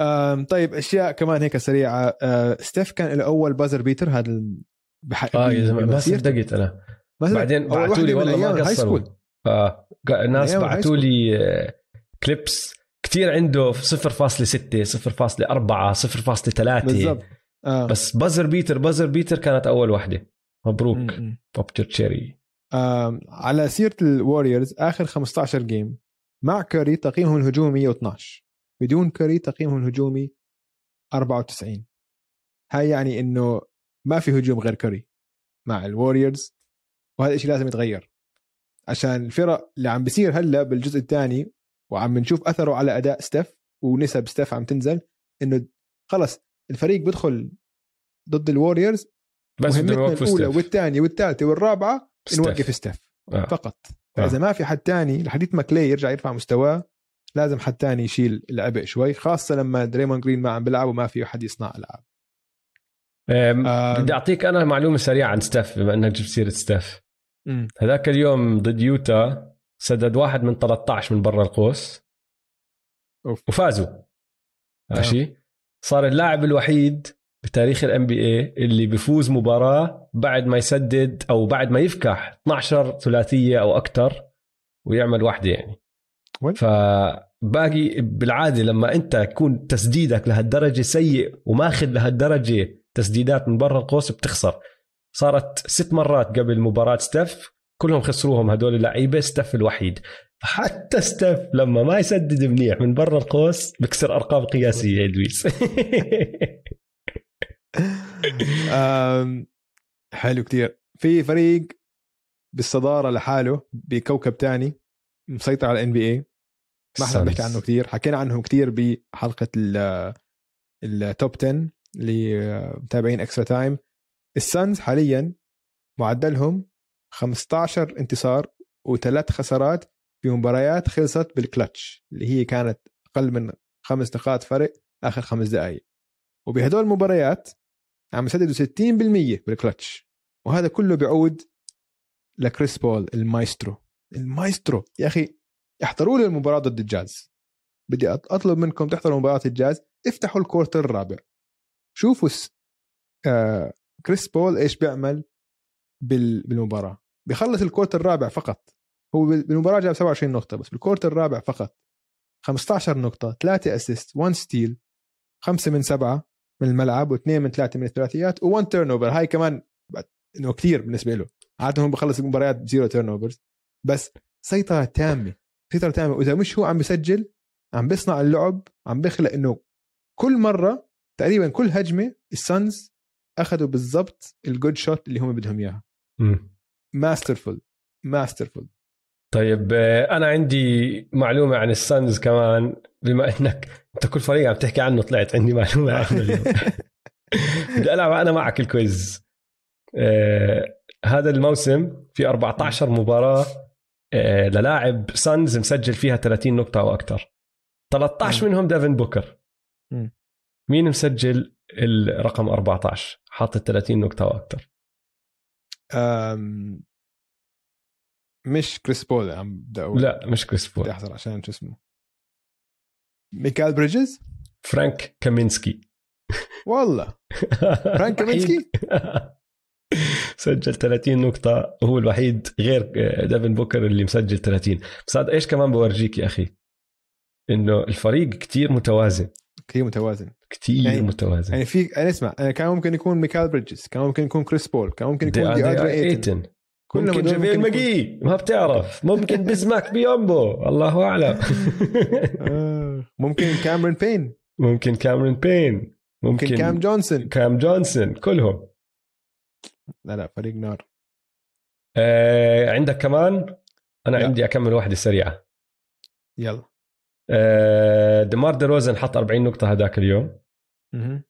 آم، طيب أشياء كمان هيك سريعة. آه، ستيف كان له أول buzzer beater هذا ال- بح... آه يا زلمة ما. صدقت أنا. بعدين بعثوا وحدة لي والله ما قصروا. آه الناس بعثوا سكول. لي آه، clips كتير عنده 0.6 0.4 0.3 بالضبط. آه. بس buzzer beater buzzer beater كانت أول وحدة. مبروك. م- م. بوبتر تشيري آم، على سيرة الوريورز آخر 15 game مع كوري تقييمهم الهجومي 112 بدون كوري تقييمهم الهجومي 94 هاي يعني إنه ما في هجوم غير كوري مع الوريورز وهذا الشيء لازم يتغير. عشان الفرق اللي عم بيصير هلأ بالجزء الثاني وعم نشوف أثره على أداء ستيف ونسب ستيف عم تنزل إنه خلص الفريق بدخل ضد الوريورز بس مهمتنا الأولى. والثانيه والثالثه والرابعة. نوقف ستيف آه. فقط آه. فاذا ما في حد تاني لحديت ما كلاي يرجع يرفع مستواه لازم حد تاني يشيل العبء شوي خاصة لما دريمون جرين ما عم بيلعب وما في حد يصنع ألعاب. بدي أعطيك أنا معلومة سريعة عن ستيف بما إنك جبت سيرة ستيف مم. هذاك اليوم ضد يوتا سدد واحد من 13 من برا القوس أوف. وفازوا. ماشي؟ صار اللاعب الوحيد بتاريخ ال NBA اللي بيفوز مباراة بعد ما يسدد أو بعد ما يفكح 12 ثلاثية أو أكثر ويعمل واحدة يعني. وين؟ فباقي بالعادة لما أنت يكون تسديدك لهالدرجة سيء وماخذ لهالدرجة تسديدات من برا القوس بتخسر. صارت ست مرات قبل مباراة ستيف كلهم خسروهم هدول اللعيبة ستيف الوحيد. حتى ستيف لما ما يسدد منيح من برا القوس بكسر أرقام قياسية يا ادويس حلو كتير. في فريق بالصدارة لحاله بكوكب تاني مسيطر على ال NBA ما إحنا بنحكي عنه كثير حكينا عنهم كثير بحلقة ال- ال top 10 اللي متابعين Extra Time السانز حاليا معدلهم 15 انتصار وثلاث خسارات في مباريات خلصت بالكلتش اللي هي كانت أقل من خمس نقاط فرق آخر خمس دقائق وبهدول المباريات عم يسددوا 60% بالكلتش. وهذا كله بيعود لكريس بول المايسترو. المايسترو! يا أخي احضروا لي المباراة ضد الجاز. بدي أطلب منكم تحضروا مباراة الجاز. افتحوا ال quarter الرابع. شوفوا س... آه... كريس بول إيش بيعمل بال... بالمباراة. بيخلص ال quarter الرابع فقط. هو بال- بالمباراة جاب 27 نقطة بس بال quarter الرابع فقط. 15 نقطة 3 assist 1 steal 5 من 7 من الملعب واثنين من ثلاثة من الثلاثيات و1 turnover هاي كمان إنه كثير بالنسبة له. عادة هو بخلص المباريات ب zero turnovers بس سيطرة تامة سيطرة تامة. وإذا مش هو عم بسجل عم بيصنع اللعب عم بيخلق إنه كل مرة تقريبا كل هجمة السانز أخذوا بالضبط ال good shot اللي هم بدهم إياها. masterful. masterful. طيب آه، أنا عندي معلومة عن السانز كمان بما إنك أنت كل فريق عم تحكي عنه طلعت عندي معلومة عنه اليوم. بدي ألعب أنا معك ال quiz. آه هذا الموسم في 14 مباراة آه للاعب سانز مسجل فيها 30 نقطة أو أكثر 13 منهم ديفن بوكر. مين مسجل الرقم 14 حاطط 30 نقطة أو أكثر أم... مش كريس بول عم بدي أقول. لا مش كريس بدي بول أحضر عشان شو اسمه. ميكال بريدجز؟ فرانك كامينسكي. والله. فرانك كامينسكي؟ سجل 30 نقطة. وهو الوحيد غير ديفن بوكر اللي مسجل 30 بس هذا إيش كمان بورجيك يا أخي؟ إنه الفريق كتير متوازن. كثير متوازن. كتير يعني- متوازن. يعني في أنا اسمع أنا كان ممكن يكون ميكال بريدجز كان ممكن يكون كريس بول كان ممكن يكون دي اندري ايتن. كلهم ممكن ممكن ماجي ما بتعرف. ممكن بزماك بيومبو. الله أعلم. آه، ممكن كاميرون بين. ممكن كاميرون بين. ممكن ممكن كام جونسون. كام جونسون. كلهم. لا لا فريق نار. آه عندك كمان؟ أنا لا. عندي أكمل واحدة سريعة. يلا. ديمار دي روزن حط 40 نقطة هذاك اليوم. مهم.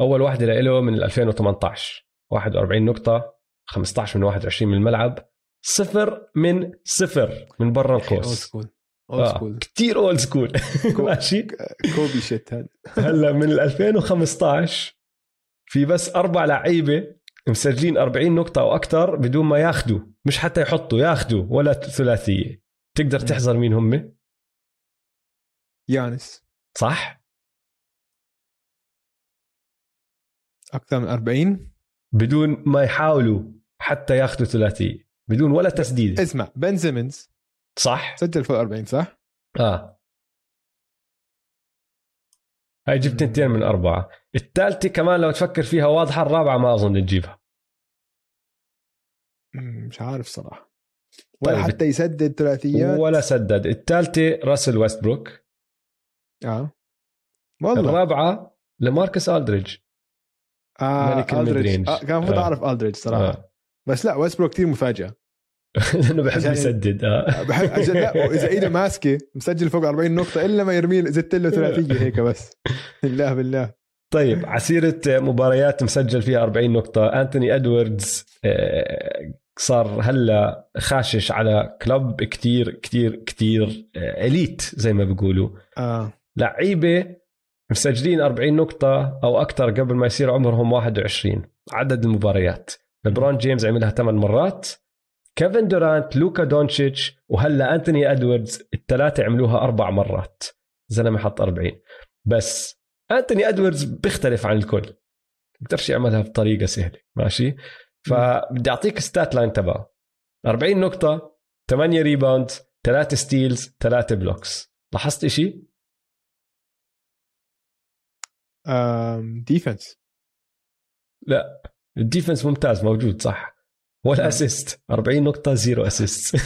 أول واحدة له من 2018 41 نقطة 15 من 21 من الملعب. صفر من صفر من برا القوس. old school كثير old school ماشي؟ كوبي shit هذا. هلا من ال 2015 في بس أربع لعيبة مسجلين 40 نقطة أو أكثر بدون ما ياخذوا مش حتى يحطوا ياخذوا ولا ثلاثية. تقدر تحذر مين هم؟ يانس. صح؟ أكثر من 40 بدون ما يحاولوا حتى ياخذوا ثلاثية. بدون ولا تسديدة اسمع بن سيمنز صح. سجل فوق 40 صح؟ آه. هاي جبت اثنين من أربعة. الثالثة كمان لو تفكر فيها واضحة الرابعة ما أظن تجيبها. مش عارف صراحة. ولا طيب. حتى يسدد ثلاثيات. ولا سدد. الثالثة راسل ويستبروك. آه. والله. الرابعة لماركس ألدريج آه ملك. الميدرينج. آه كان المفروض آه. أعرف الدريج صراحة. آه. بس لا ويسبرو كثير مفاجأة. لأنه بحب عشان- يسدد. آه. بحب عشان لا وإذا ايده ماسكه مسجل فوق 40 نقطة إلا ما يرمي زدت له ثلاثية هيك بس. بالله بالله. طيب عسيرة مباريات مسجل فيها 40 نقطة. أنتوني أدواردز آه، صار هلا خاشش على كلب كتير كتير كتير آه، elite زي ما بيقولوا. آه. لعيبة مسجلين 40 نقطة أو أكثر قبل ما يصير عمرهم 21 عدد المباريات. لبرون جيمس عملها 8 مرات. كيفن دورانت لوكا دونتشيتش وهلا أنتوني أدواردز الثلاثة عملوها أربع مرات. زلمة حط 40 بس أنتوني أدواردز بيختلف عن الكل. بقدرش يعملها بطريقة سهلة. ماشي؟ فبدي أعطيك stat line تبعه. 40 نقطة 8 rebound 3 steals 3 blocks لاحظت إشي؟ defense لا ال defense ممتاز موجود صح ولا نعم. assist 40 نقطة zero assist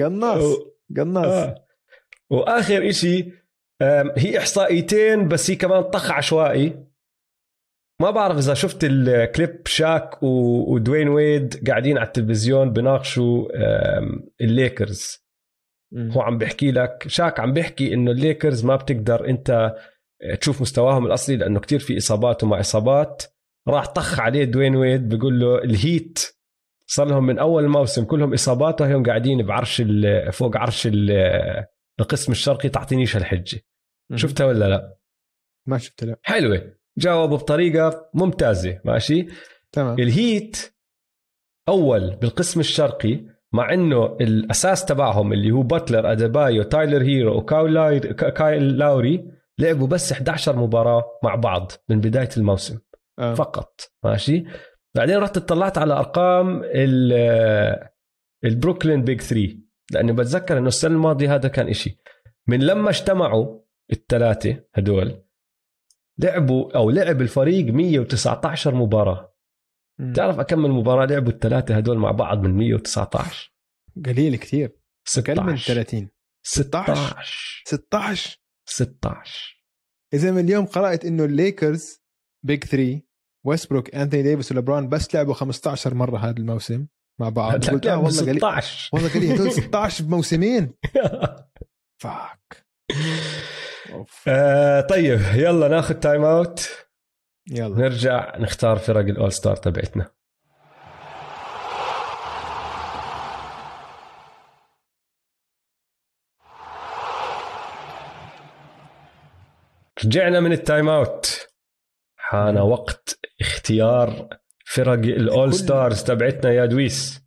قناص قناص آه. وآخر إشي آم، هي إحصائيتين بس هي كمان طخ عشوائي ما بعرف إذا شفت الكليب شاك ودوين ويد قاعدين على التلفزيون بناقشوا الليكرز. هو عم بيحكي لك شاك عم بيحكي إنه الليكرز ما بتقدر أنت تشوف مستواهم الأصلي لأنه كتير في إصابات وما إصابات. راح طخ عليه دوين ويد بيقول له الهيت صار لهم من أول الموسم كلهم إصابات وهم قاعدين بعرش ال- فوق عرش ال- القسم الشرقي تعطينيش هالحجه. شفتها ولا لا؟ ما شفت لا. حلوة. جاوبوا بطريقة ممتازة. ماشي؟ تمام. الهيت أول بالقسم الشرقي مع إنه الأساس تبعهم اللي هو باتلر اديبايو تايلر هيرو وكايل كايل لاوري لعبوا بس 11 مباراة مع بعض من بداية الموسم آه. فقط ماشي بعدين رحت اطلعت على أرقام ال- البروكلين بيج 3 لأني بتذكر إنه السنة الماضية هذا كان إشي من لما اجتمعوا الثلاثة هدول لعبوا أو لعب الفريق 119 مباراة. تعرف كم من مباراه لعبوا الثلاثه هدول مع بعض من 119 قليل كثير. أقل من 16 30 16 16 16 إذا من اليوم قرأت إنه الليكرز big 3 ويستبروك انثوني ديفيس ولبرون بس لعبوا 15 مرة هذا الموسم مع بعض. قلت آه والله قليل. 16 والله قليل. هدول 16 بموسمين. fuck. آه، طيب يلا ناخذ time out يلا. نرجع نختار فرق ال all star تبعتنا. رجعنا من ال time out. حان وقت اختيار فرق ال all stars تبعتنا يا دويس.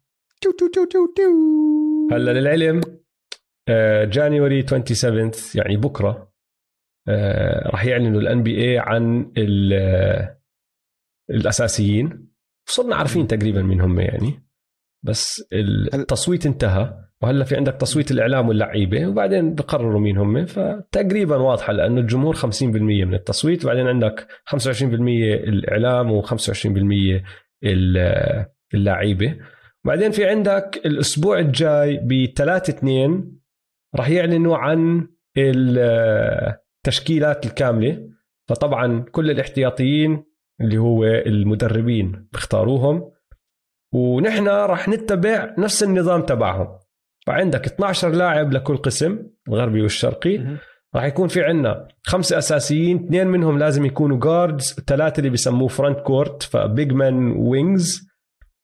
هلا للعلم January 27 يعني بكرة. آه، راح يعلنوا ال NBA عن ال- آه، الأساسيين. صرنا عارفين تقريبا مين هم يعني. بس التصويت انتهى وهلا في عندك تصويت الإعلام واللعيبة؟ وبعدين بقرروا مين هم. فتقريبا واضحة لأنه الجمهور 50% من التصويت. وبعدين عندك 25% الإعلام و25% ال- اللعيبة. وبعدين في عندك الأسبوع الجاي ب 3 2 راح يعلنوا عن التشكيلات الكاملة. فطبعا كل الاحتياطيين اللي هو المدربين بيختاروهم. ونحن راح نتبع نفس النظام تبعهم. فعندك 12 لاعب لكل قسم الغربي والشرقي. راح يكون في عندنا خمسه أساسيين اثنين منهم لازم يكونوا guards ثلاثة اللي بيسموه front court ف big man wings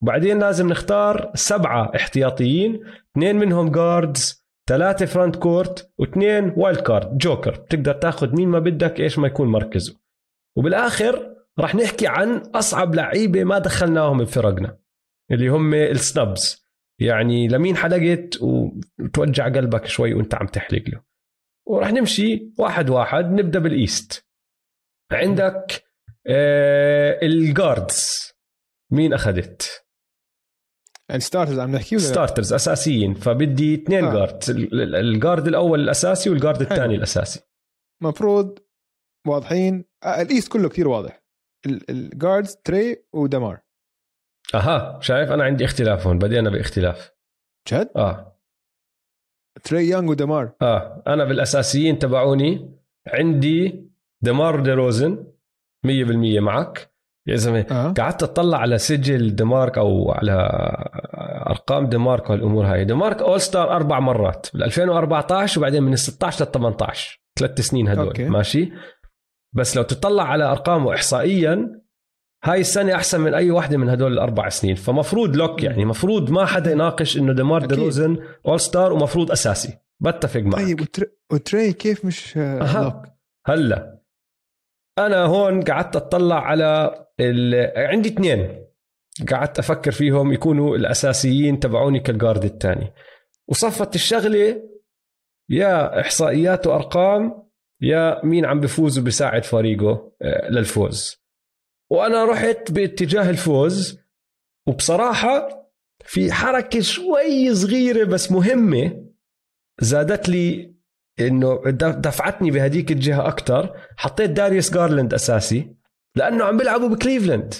وبعدين لازم نختار سبعة احتياطيين اثنين منهم guards ثلاثة front court واثنين wild card joker. بتقدر تاخذ مين ما بدك إيش ما يكون مركزه. وبالآخر راح نحكي عن أصعب لعيبة ما دخلناهم بفرقنا اللي هم ال snubs يعني لمين حلقت وتوجع قلبك شوي وأنت عم تحلق له. وراح نمشي واحد واحد نبدأ بال East. عندك آه ال guards مين أخذت؟ ال starters عم نحكي ولا starters أساسيين. فبدي اثنين آه. guards ال guard الأول الأساسي وال guard الثاني الأساسي. مفروض واضحين. آه ال East كله كثير واضح. ال guards تري ودمار. أها شايف؟ أنا عندي اختلاف هون. بدينا باختلاف. جد؟ آه. تري يانج ودمار. آه. أنا بالأساسيين تبعوني عندي دمار دي روزن 100% معك. يا زلمة آه. قعدت اطلع على سجل دمارك أو على أرقام دمارك والأمور هاي. دمارك All-Star أربع مرات بال 2014 وبعدين من ال 16 لل 18 ثلاث سنين هدول أوكي. ماشي؟ بس لو تطلع على ارقامه احصائيا هاي السنة أحسن من أي واحدة من هدول الأربع سنين. فمفروض لوك يعني مفروض ما حدا يناقش إنه ديمار دي روزن All-Star ومفروض أساسي. بتفق معك. طيب وتري كيف مش أه. look هلأ. أنا هون قعدت أطلع على ال... عندي اثنين قعدت أفكر فيهم يكونوا الأساسيين تبعوني كال guard الثاني وصفيت الشغلة يا إحصائيات وأرقام يا مين عم بفوز وبيساعد فريقه آه، للفوز. وأنا رحت باتجاه الفوز وبصراحة في حركة شوي صغيرة بس مهمة زادت لي إنه دفعتني بهديك الجهة أكثر حطيت داريوس جارلاند أساسي لأنه عم بيلعبوا بكليفلاند.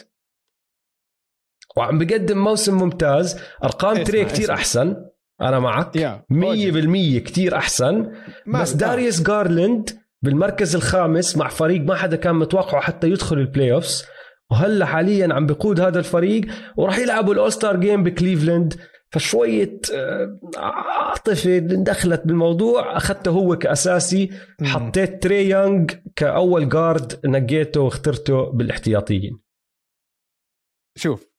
وعم بقدم موسم ممتاز. أرقام تري كتير أحسن. أنا معك. 100% كتير أحسن. بس داريوس جارلاند بالمركز الخامس مع فريق ما حدا كان متوقعه حتى يدخل ال playoffs وهلا حاليا عم بقود هذا الفريق. وراح يلعبوا ال All-Star Game بكليفلاند. فشوية آه، عاطفة دخلت بالموضوع. أخذته هو كأساسي. حطيت تري يونغ كأول guard نقيته واخترته بالاحتياطيين. شوف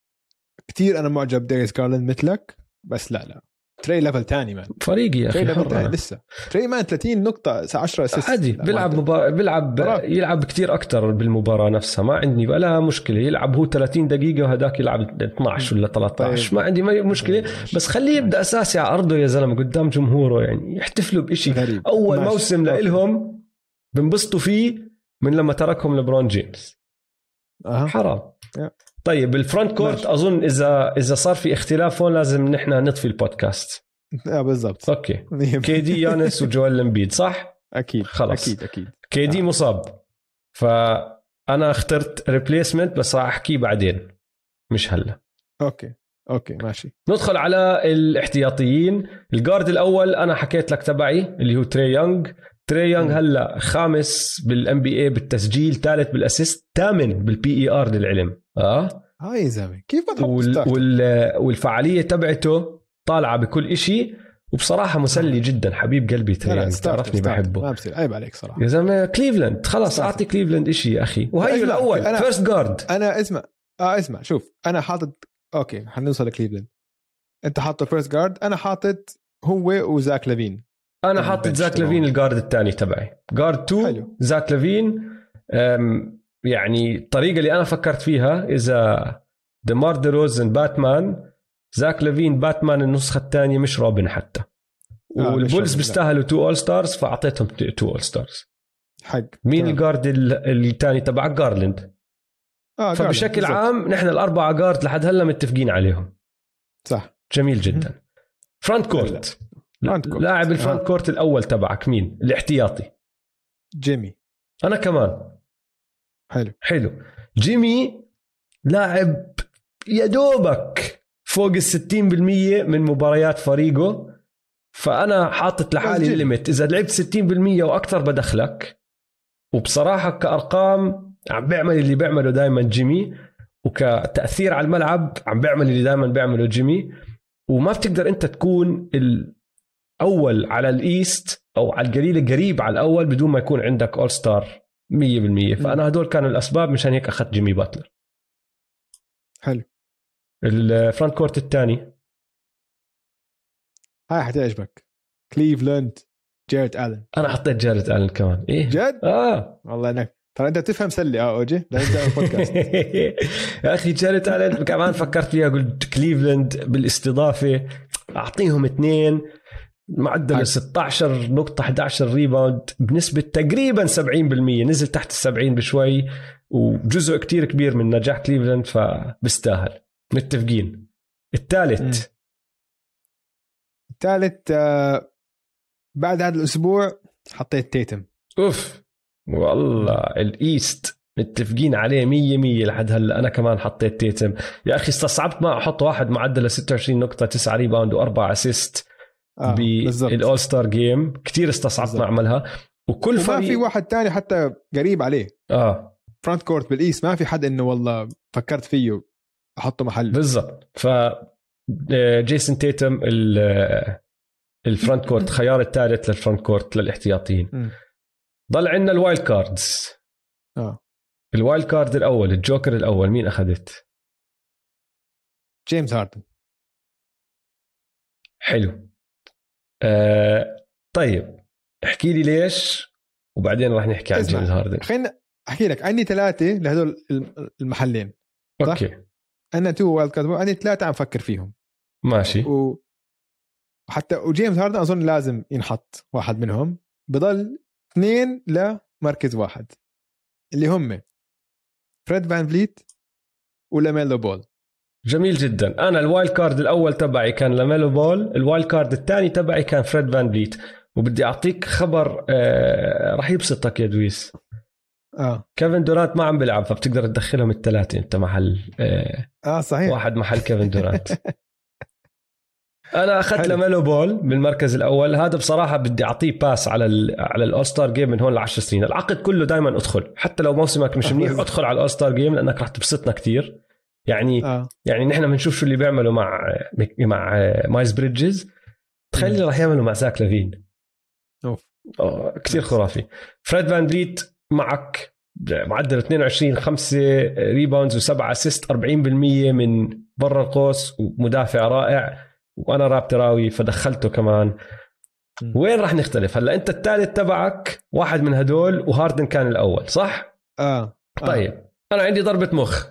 كثير أنا معجب داريوس جارلاند مثلك بس لا لا. تري level ثاني man فريقي يا أخي تري لسه. تري man 30 نقطة 10 assist عادي بيلعب مبا... بيلعب براك. يلعب كثير أكثر بالمباراة نفسها. ما عندي ولا مشكلة يلعب هو 30 دقيقة وهداك يلعب 12 ولا 13 طيب. ما عندي مشكلة. بس خليه يبدأ أساسي على أرضه يا زلمة قدام جمهوره يعني يحتفلوا بشيء. أول ماشي. موسم لإلهم بنبسطوا فيه من لما تركهم لبرون جيمس. أه. حرام. طيب ال frontcourt ماشي. أظن إذا إذا صار في اختلاف هون لازم نحن نطفي البودكاست. آه بالضبط. أوكي. كي دي يانس وجوال امبيد صح؟ أكيد خلص أكيد أكيد. كي دي آه. مصاب. فأنا اخترت replacement بس راح أحكيه بعدين. مش هلا. okay okay ماشي. ندخل على الاحتياطيين. ال guard الأول أنا حكيت لك تبعي اللي هو تري يونغ. تري يونغ هلا خامس بال NBA بالتسجيل ثالث بال assist ثامن بال PER للعلم. آه؟ هاي يا زلمة كيف وال... وال... والفعالية تبعته طالعة بكل إشي وبصراحة مسلي جدا حبيب قلبي تري تعرفني بحبه. ما بصير عيب عليك صراحة. يا زلمة كليفلاند خلاص اعطي كليفلاند إشي يا أخي. وهي الأول first guard أنا اسمع آه اسمع شوف أنا حاطط okay حنوصل لكليفلاند. أنت حاطط first guard أنا حاطط هو وزاك لافين. أنا حاطط زاك لافين ال guard الثاني تبعي. guard 2 زاك لافين يعني الطريقة اللي أنا فكرت فيها إذا ديمار دي روزن باتمان زاك لافين باتمان النسخة الثانية مش روبن حتى. آه وال Bulls بيستاهلوا two All-Stars فأعطيتهم two All-Stars حق مين ال guard الثاني تبع؟ جارلند آه فبشكل عام نحن الأربعة guard لحد هلا متفقين عليهم. صح. جميل جدا. frontcourt. لاعب ال front آه. court الأول تبعك مين؟ الاحتياطي. جيمي. أنا كمان. حلو. حلو. جيمي لاعب يا دوبك فوق ال 60% من مباريات فريقه. فأنا حاطط لحالي الليمت إذا لعبت 60% وأكثر بدخلك. وبصراحة كأرقام عم بيعمل اللي بيعمله دائما جيمي. وكتأثير على الملعب عم بيعمل اللي دائما بيعمله جيمي. وما بتقدر أنت تكون الأول على ال East أو على القليل القريب على الأول بدون ما يكون عندك All-Star 100% فأنا هدول كانوا الأسباب مشان هيك أخذت جيمي باتلر. حلو. ال frontcourt الثاني. هاي حتعجبك. كليفلاند جاريت الن أنا حطيت جاريت الن كمان. إيه. جد؟ آه. والله انك ترى أنت بتفهم سله آه أوجي. أنت بودكاست يا أخي جاريت الن كمان فكرت فيها قلت كليفلاند بالإستضافة. أعطيهم اثنين. معدل حق. 16 نقطة 11 rebound. بنسبة تقريبا 70% نزل تحت ال 70 بشوي وجزء كتير كبير من نجاح كليفلاند فبستاهل متفقين. الثالث. الثالث آه، بعد هذا الأسبوع حطيت تيتم. أوف. والله ال East. متفقين عليه مية مية لحد هلأ. أنا كمان حطيت تيتم. يا أخي استصعبت ما أحط واحد معدله 26 نقطة 9 rebound واربع assist آه بال All-Star Game كثير. ما اعملها وكل وما فريق في واحد تاني حتى قريب عليه. آه. frontcourt بال East ما في حد إنه والله فكرت فيه أحطه محل. بالضبط. ف جيسون تيتم ال- ال frontcourt خيار الثالث لل frontcourt للاحتياطيين. ضل عندنا ال wild cards آه. ال wild card الأول الجوكر الأول مين أخذت؟ جيمس هاردن حلو. آه طيب احكي لي ليش؟ وبعدين راح نحكي عن. جيمس هاردن. خلينا أحكي لك. عندي ثلاثة لهدول الم- المحلين صح؟ okay. أنا two wild card عندي ثلاثة عم فكر فيهم. ماشي. و... وحتى وجيمس هاردن أظن لازم ينحط واحد منهم. بضل اثنين لمركز واحد اللي هم فريد فان فليت ولاميلو بول. جميل جدا. أنا ال wild card الأول تبعي كان لاميلو بول ال wild card الثاني تبعي كان فريد فان فليت وبدي أعطيك خبر آه راح يبسطك يا دويس. آه. كيفن دورانت ما عم بيلعب فبتقدر تدخلهم الثلاثة أنت محل آه آه صحيح. واحد محل كيفن دورانت. أنا أخذت. لاميلو بول بالمركز الأول. هذا بصراحة بدي أعطيه pass على ال على ال All-Star Game من هون ل 10 سنين. العقد كله دائما أدخل. حتى لو موسمك مش منيح أدخل على ال All-Star Game لأنك راح تبسطنا كثير يعني آه. يعني نحن بنشوف شو اللي بيعملوا مع مع مايلز بريدجز. تخيل اللي راح يعملوا مع زاك لافين. أوف. آه، كثير خرافي. فريد فان فليت معك معدل 22 5 rebounds وسبعة assist 40% من برا القوس ومدافع رائع. وأنا رابتراوي فدخلته كمان. م. وين راح نختلف؟ هلا أنت الثالث تبعك واحد من هدول وهاردن كان الأول صح؟ آه, آه. طيب أنا عندي ضربة مخ.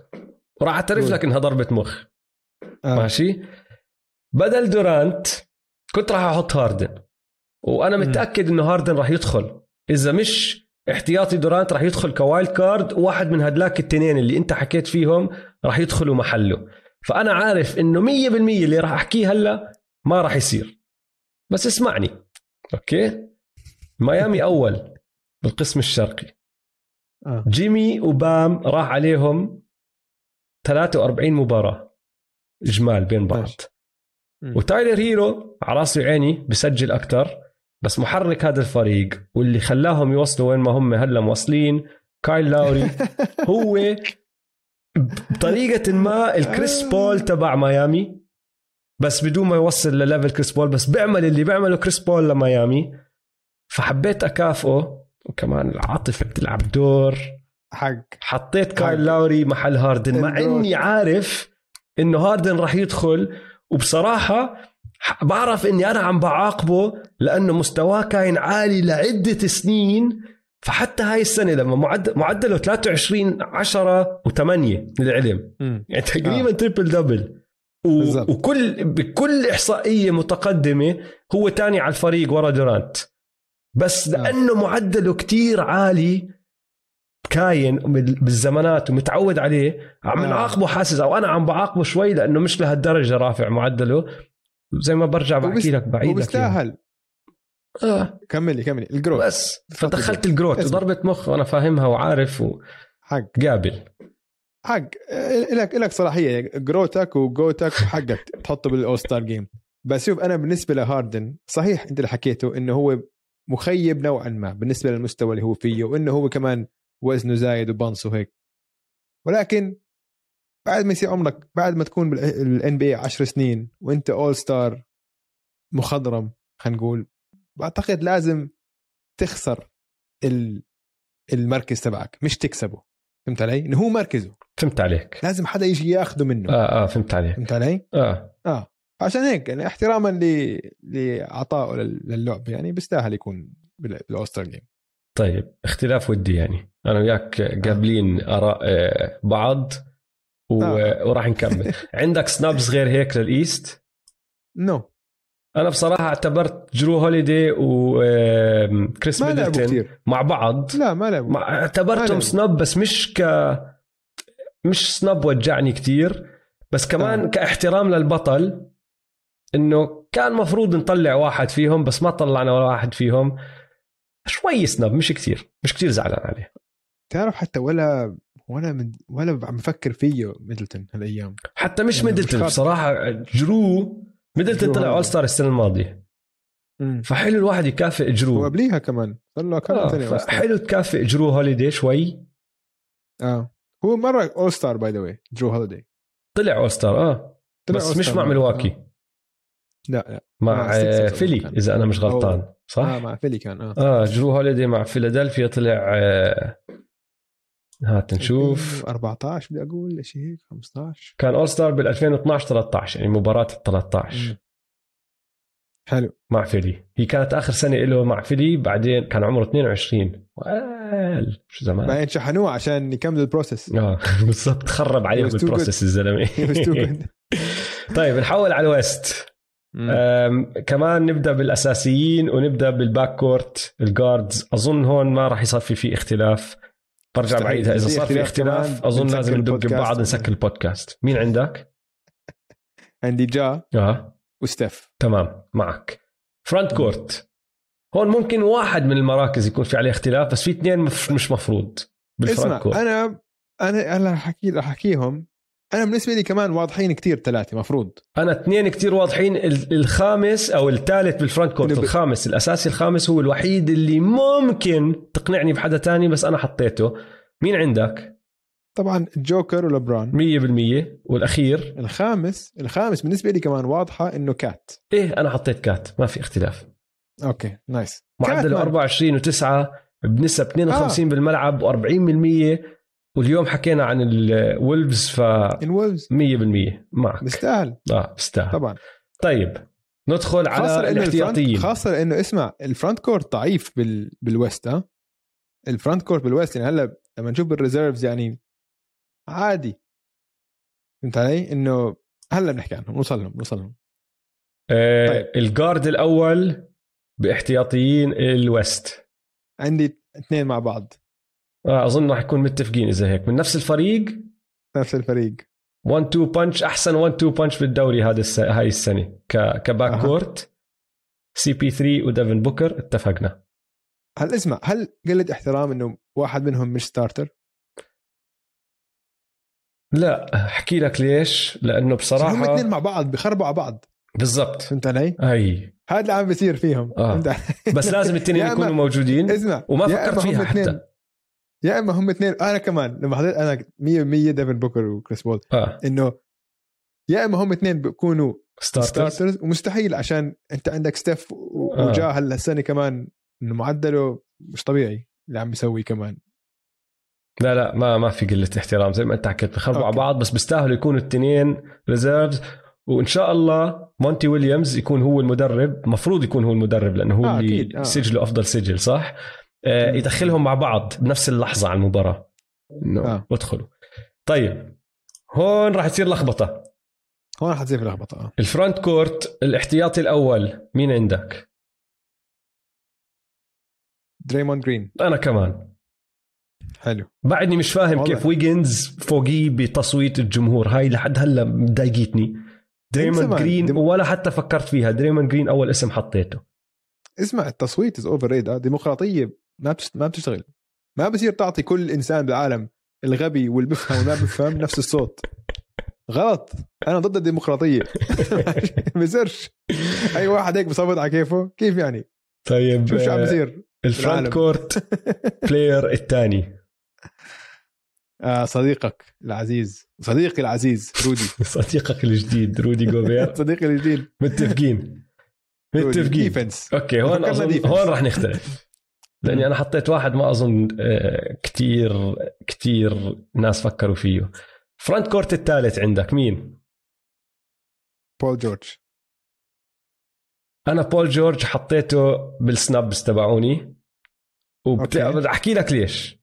وراح أعترف. لك انها ضربه مخ. آه. ماشي؟ بدل دورانت كنت راح أحط هاردن. وأنا. متأكد إنه هاردن راح يدخل. إذا مش احتياطي دورانت راح يدخل ك wild card وواحد من هدلاك التنين اللي أنت حكيت فيهم راح يدخلوا محله. فأنا عارف إنه 100% اللي راح أحكيه هلا ما راح يصير. بس اسمعني. Okay؟ ميامي أول بالقسم الشرقي. آه. جيمي وبام راح عليهم 43 مباراة إجمال بين بعض. وتايلر هيرو على راسي وعيني بسجل أكثر بس محرك هذا الفريق واللي خلاهم يوصلوا وين ما هم هلا موصلين كايل لاوري هو بطريقة ما الكريس بول تبع ميامي بس بدون ما يوصل لل level كريس بول بس بيعمل اللي بيعمله كريس بول لميامي. فحبيت أكافئه وكمان العاطفة بتلعب دور. حق حطيت كايل لاوري محل هاردن مع. إني عارف إنه هاردن راح يدخل وبصراحة بعرف إني أنا عم بعاقبه لأنه مستواه كان عالي لعدة سنين فحتى هاي السنة لما معدل معدله 23 10 و8 للعلم. يعني تقريبا آه. triple double و... وكل بكل إحصائية متقدمة هو تاني على الفريق ورا دورانت بس آه. لأنه معدله كتير عالي كاين بال- بالزمانات ومتعود عليه عم آه. نعاقبه حاسس أو أنا عم بعاقبه شوي لأنه مش لهالدرجة رافع معدله. زي ما برجع بحكي لك بعيد. وبيستاهل. آه. كملي كملي. الجروث بس. فدخلت الجروت. ضربه مخ وأنا فاهمها وعارف حق. وقابل حق. لك لك صلاحية. جروتك وجوتك وحقك تحطه بالاول ستار جيم. بس شوف أنا بالنسبة لهاردن صحيح أنت اللي حكيته إنه هو مخيب نوعا ما بالنسبة للمستوى اللي هو فيه وإنه هو كمان وزنه زايد وبنص وهيك. ولكن بعد ما يصير عمرك بعد ما تكون بالان بي 10 سنين وانت اول ستار مخضرم خلينا نقول بعتقد لازم تخسر ال- المركز تبعك مش تكسبه. فهمت علي؟ إنه هو مركزه. فهمت عليك. لازم حدا يجي ياخذه منه. آه آه فهمت عليك. فهمت علي؟ آه. آه. عشان هيك يعني احتراما ل لعطائه لل- للعب يعني بيستاهل يكون بال- بال All-Star Game طيب اختلاف ودي يعني. أنا وياك قابلين آراء آه، بعض و... آه. وراح نكمل. عندك snubs غير هيك لل East No أنا بصراحة اعتبرت جرو هوليدي وكريس ميدلتون مع بعض. لا ما لعبوا. مع... اعتبرتهم. snub بس مش ك مش snub وجعني كتير. بس كمان آه. كاحترام للبطل إنه كان مفروض نطلع واحد فيهم بس ما طلعنا ولا واحد فيهم. شوي snub مش كتير مش كتير زعلان عليه. تعرف حتى ولا ولا من ولا عم بفكر فيه ميدلتون هالايام. حتى مش يعني ميدلتون. بصراحة جرو ميدلتون جرو. طلع. All-Star السنة الماضية. فحلو الواحد يكافئ جرو. وقبليها كمان صار له كم آه. حلو تكافئ جرو هوليدي شوي. آه. هو مرة اول ستار باي ذا واي جو هوليدي. طلع All-Star آه. بس مش مع ملواكي لا لا مع فيلي كان. إذا أنا مش غلطان آه صح؟ مع فيلي كان آه. آه جرو هوليدي مع فيلادلفيا طلع آه، هات نشوف. 14 بدي أقول شيء هيك؟ 15 كان All-Star بال 2012 13 يعني مباراة ال 13 مم. حلو. مع فيلي. هي كانت آخر سنة له مع فيلي بعدين كان عمره 22 وال شو زمان. بعدين شحنوه عشان يكمل ال process. آه بالضبط خرب عليهم بال process الزلمة. طيب نحول على ال West. كمان نبدأ بالأساسيين ونبدأ بال back court ال guards أظن هون ما راح يصفي في اختلاف. برجع. بعيدها. إذا في صار في اختلاف أظن لازم ندق. ببعض نسكر البودكاست. مين عندك؟ عندي جا آه. وستيف. تمام معك. front court. هون ممكن واحد من المراكز يكون في عليه اختلاف بس في اثنين مش مفروض بال front اسمع court. أنا أنا أنا رح احكي رح أحكيهم. أنا بالنسبة لي كمان واضحين كتير ثلاثة مفروض. أنا اثنين كتير واضحين ال- الخامس أو الثالث بال front court الخامس الأساسي الخامس هو الوحيد اللي ممكن تقنعني بحدا تاني بس أنا حطيته. مين عندك؟ طبعا جوكر وليبرون. 100% والأخير؟ الخامس الخامس بالنسبة لي كمان واضحة إنه كات. إيه أنا حطيت كات ما في اختلاف. okay nice. معدله كات 24 و9 بنسب 52 آه. بالملعب و40% واليوم حكينا عن الولفز ف 100% الولفز معك. بيستاهل. آه بيستاهل. طبعا. طيب ندخل على الاحتياطيين. خاصة لأنه اسمع ال front court ضعيف بال... بال west ها؟ ال front court بال west يعني هلأ لما نشوف بال reserves يعني عادي. فهمت علي؟ إنه هلأ بنحكي عنهم نوصل لهم نوصل لهم. آه طيب. ال guard الأول باحتياطيين ال west. عندي اثنين مع بعض. آه أظن راح نكون متفقين إذا هيك. من نفس الفريق؟ نفس الفريق. 1 2 punch أحسن 1 2 punch بالدوري هذا الس... هاي السنة. ك... ك back. court CP 3 وديفن بوكر اتفقنا. هل اسمع هل قلة احترام إنه واحد منهم مش starter؟ لا أحكي لك ليش؟ لأنه هم بصراحة اثنين مع بعض بخربوا على بعض. بالضبط. فهمت علي؟ أي. هذا اللي عم بيصير فيهم. آه. بس لازم الاثنين يكونوا موجودين. اسمع وما فكرت هم فيها حتى. يا إما هم اثنين أنا كمان لما حضرت أنا 100% ديفن بوكر وكريس بول آه إنه يا إما هم اثنين بيكونوا starters starters ومستحيل عشان أنت عندك ستيف و- آه. وجا هلا السنة كمان إنه معدله مش طبيعي اللي عم بيسويه كمان لا لا ما ما في قلة احترام زي ما أنت حكيت بخربوا على. بعض بس بيستاهلوا يكونوا الاثنين reserves وإن شاء الله مونتي ويليامز يكون هو المدرب مفروض يكون هو المدرب لأنه هو آه، اللي آه. سجله أفضل سجل صح آه. يدخلهم مع بعض بنفس اللحظة على المباراة. انه آه. ادخلوا طيب هون راح تصير لخبطة. هون حتصير في لخبطة آه. ال front court الاحتياطي الأول مين عندك؟ دريموند جرين. أنا كمان. حلو. بعدني مش فاهم والله. كيف ويجنز فوقيه بتصويت الجمهور. هاي لحد هلأ مضايقتني. دريموند. جرين دم- ولا حتى فكرت فيها. دريموند جرين أول اسم حطيته. اسمع التصويت is overrated ديمقراطية ما بتشت... ما بتشتغل. ما بصير تعطي كل إنسان بالعالم الغبي واللي بفهم والما بفهم نفس الصوت. غلط. أنا ضد الديمقراطية. ما بصيرش. أي واحد هيك بصوت على كيفه كيف يعني؟ طيب شو شو عم بصير؟ ال front؟ court player الثاني. آه صديقك العزيز. صديقي العزيز رودي. صديقك الجديد رودي جوبير. صديقي الجديد. متفقين؟ متفقين. defense okay هون. هون راح نختلف. لأني أنا حطيت واحد ما أظن آه، كتير كتير ناس فكروا فيه. front court الثالث عندك مين؟ بول جورج. أنا بول جورج حطيته بال snubs تبعوني. أحكي لك ليش.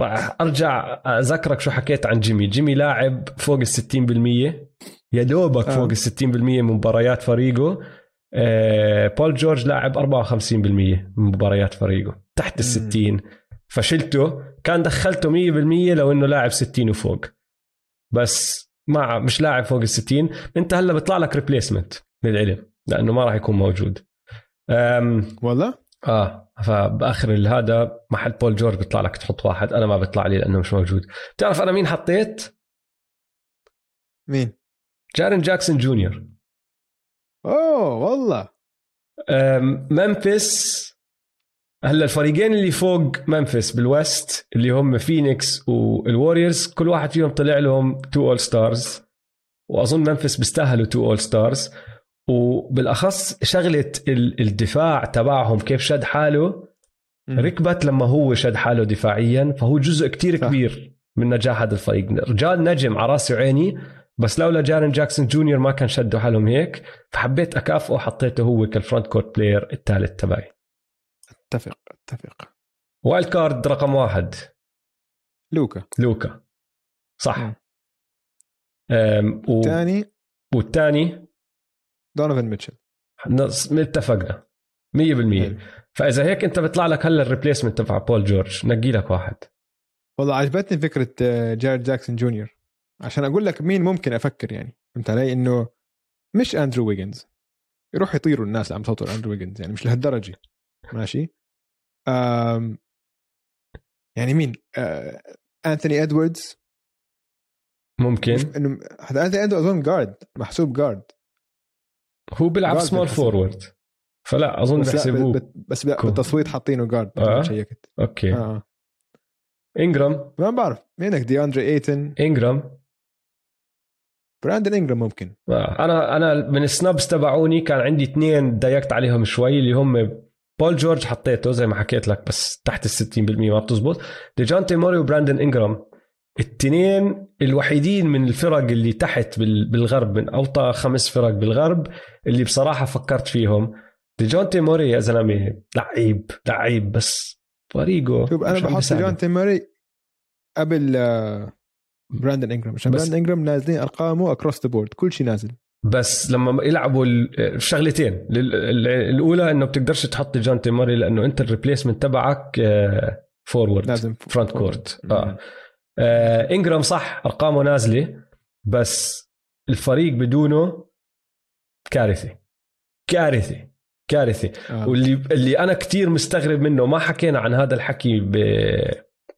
راح أرجع أذكرك شو حكيت عن جيمي. جيمي لاعب فوق ال 60% يا دوبك آه. فوق ال 60% من مباريات فريقه. بول جورج لاعب 54% من مباريات فريقه تحت ال مم. 60 فشلته كان دخلته 100% لو إنه لاعب 60 وفوق. بس ما مش لاعب فوق ال 60 أنت هلا بيطلع لك replacement للعلم لأنه ما راح يكون موجود. أم والله؟ آه فبآخر هذا محل بول جورج بيطلع لك تحط واحد. أنا ما بيطلع لي لأنه مش موجود. بتعرف أنا مين حطيت؟ مين؟ جارين جاكسون جونيور. اوه والله. ممفيس هلا الفريقين اللي فوق ممفيس بال west اللي هم فينيكس والوريورز كل واحد فيهم طلع لهم two all stars وأظن ممفيس بيستاهلوا two all stars وبالأخص شغلة ال- الدفاع تبعهم كيف شد حاله. ركبت لما هو شد حاله دفاعيا فهو جزء كتير. كبير من نجاح هذا الفريق. جا نجم على راسي وعيني بس لولا جارين جاكسون جونيور ما كان شدوا حالهم هيك فحبيت أكافئه حطيته هو كال front court player الثالث تبعي. أتفق أتفق. wild card رقم واحد. لوكا. لوكا. صح. و... ثاني والثاني؟ دونوفان ميتشل. نص- اتفقنا. 100% حلو. فإذا هيك أنت بيطلع لك هلا ال replacement تبع بول جورج. نقي لك واحد. والله عجبتني فكرة آه، جارين جاكسون جونيور. عشان أقول لك مين ممكن أفكر يعني فهمت علي؟ إنه مش أندرو ويجنز. يروح يطيروا الناس اللي عم تصوتوا اندرو ويجنز يعني مش لهالدرجة. ماشي؟ أم يعني مين؟ آه انثوني إدواردز. ممكن. إنه هذا انثوني إدواردز أظن guard محسوب guard هو بيلعب small. forward فلا أظن بحسبوه بس بالتصويت حاطينه guard آه. شيكت. okay. آه. إنجرام. ما بعرف مينك؟ دي اندري إيتن. إنجرام. براندن إنجرام ممكن. آه، أنا أنا من ال snubs تبعوني كان عندي اثنين ضايقت عليهم شوي اللي هم بول جورج حطيته زي ما حكيت لك بس تحت ال 60% ما بتزبط. ديجونتي موري وبراندن إنجرام. التنين الوحيدين من الفرق اللي تحت بال- بالغرب من أوطى خمس فرق بالغرب اللي بصراحة فكرت فيهم. ديجونتي موري يا زلمة لعيب لعيب بس فريقه شوف أنا بحط بيساعده. جون تيموري قبل آه، براندن انجرام عشان براندن انجرام نازلين أرقامه across the board كل شيء نازل. بس لما يلعبوا ال- الشغلتين ال- ال- الأولى إنه بتقدرش تحط ديجونتي موري لأنه أنت ال replacement تبعك forward لازم frontcourt آه. آه، انجرام صح أرقامه نازلة بس الفريق بدونه كارثه كارثه كارثه آه. واللي اللي أنا كتير مستغرب منه ما حكينا عن هذا الحكي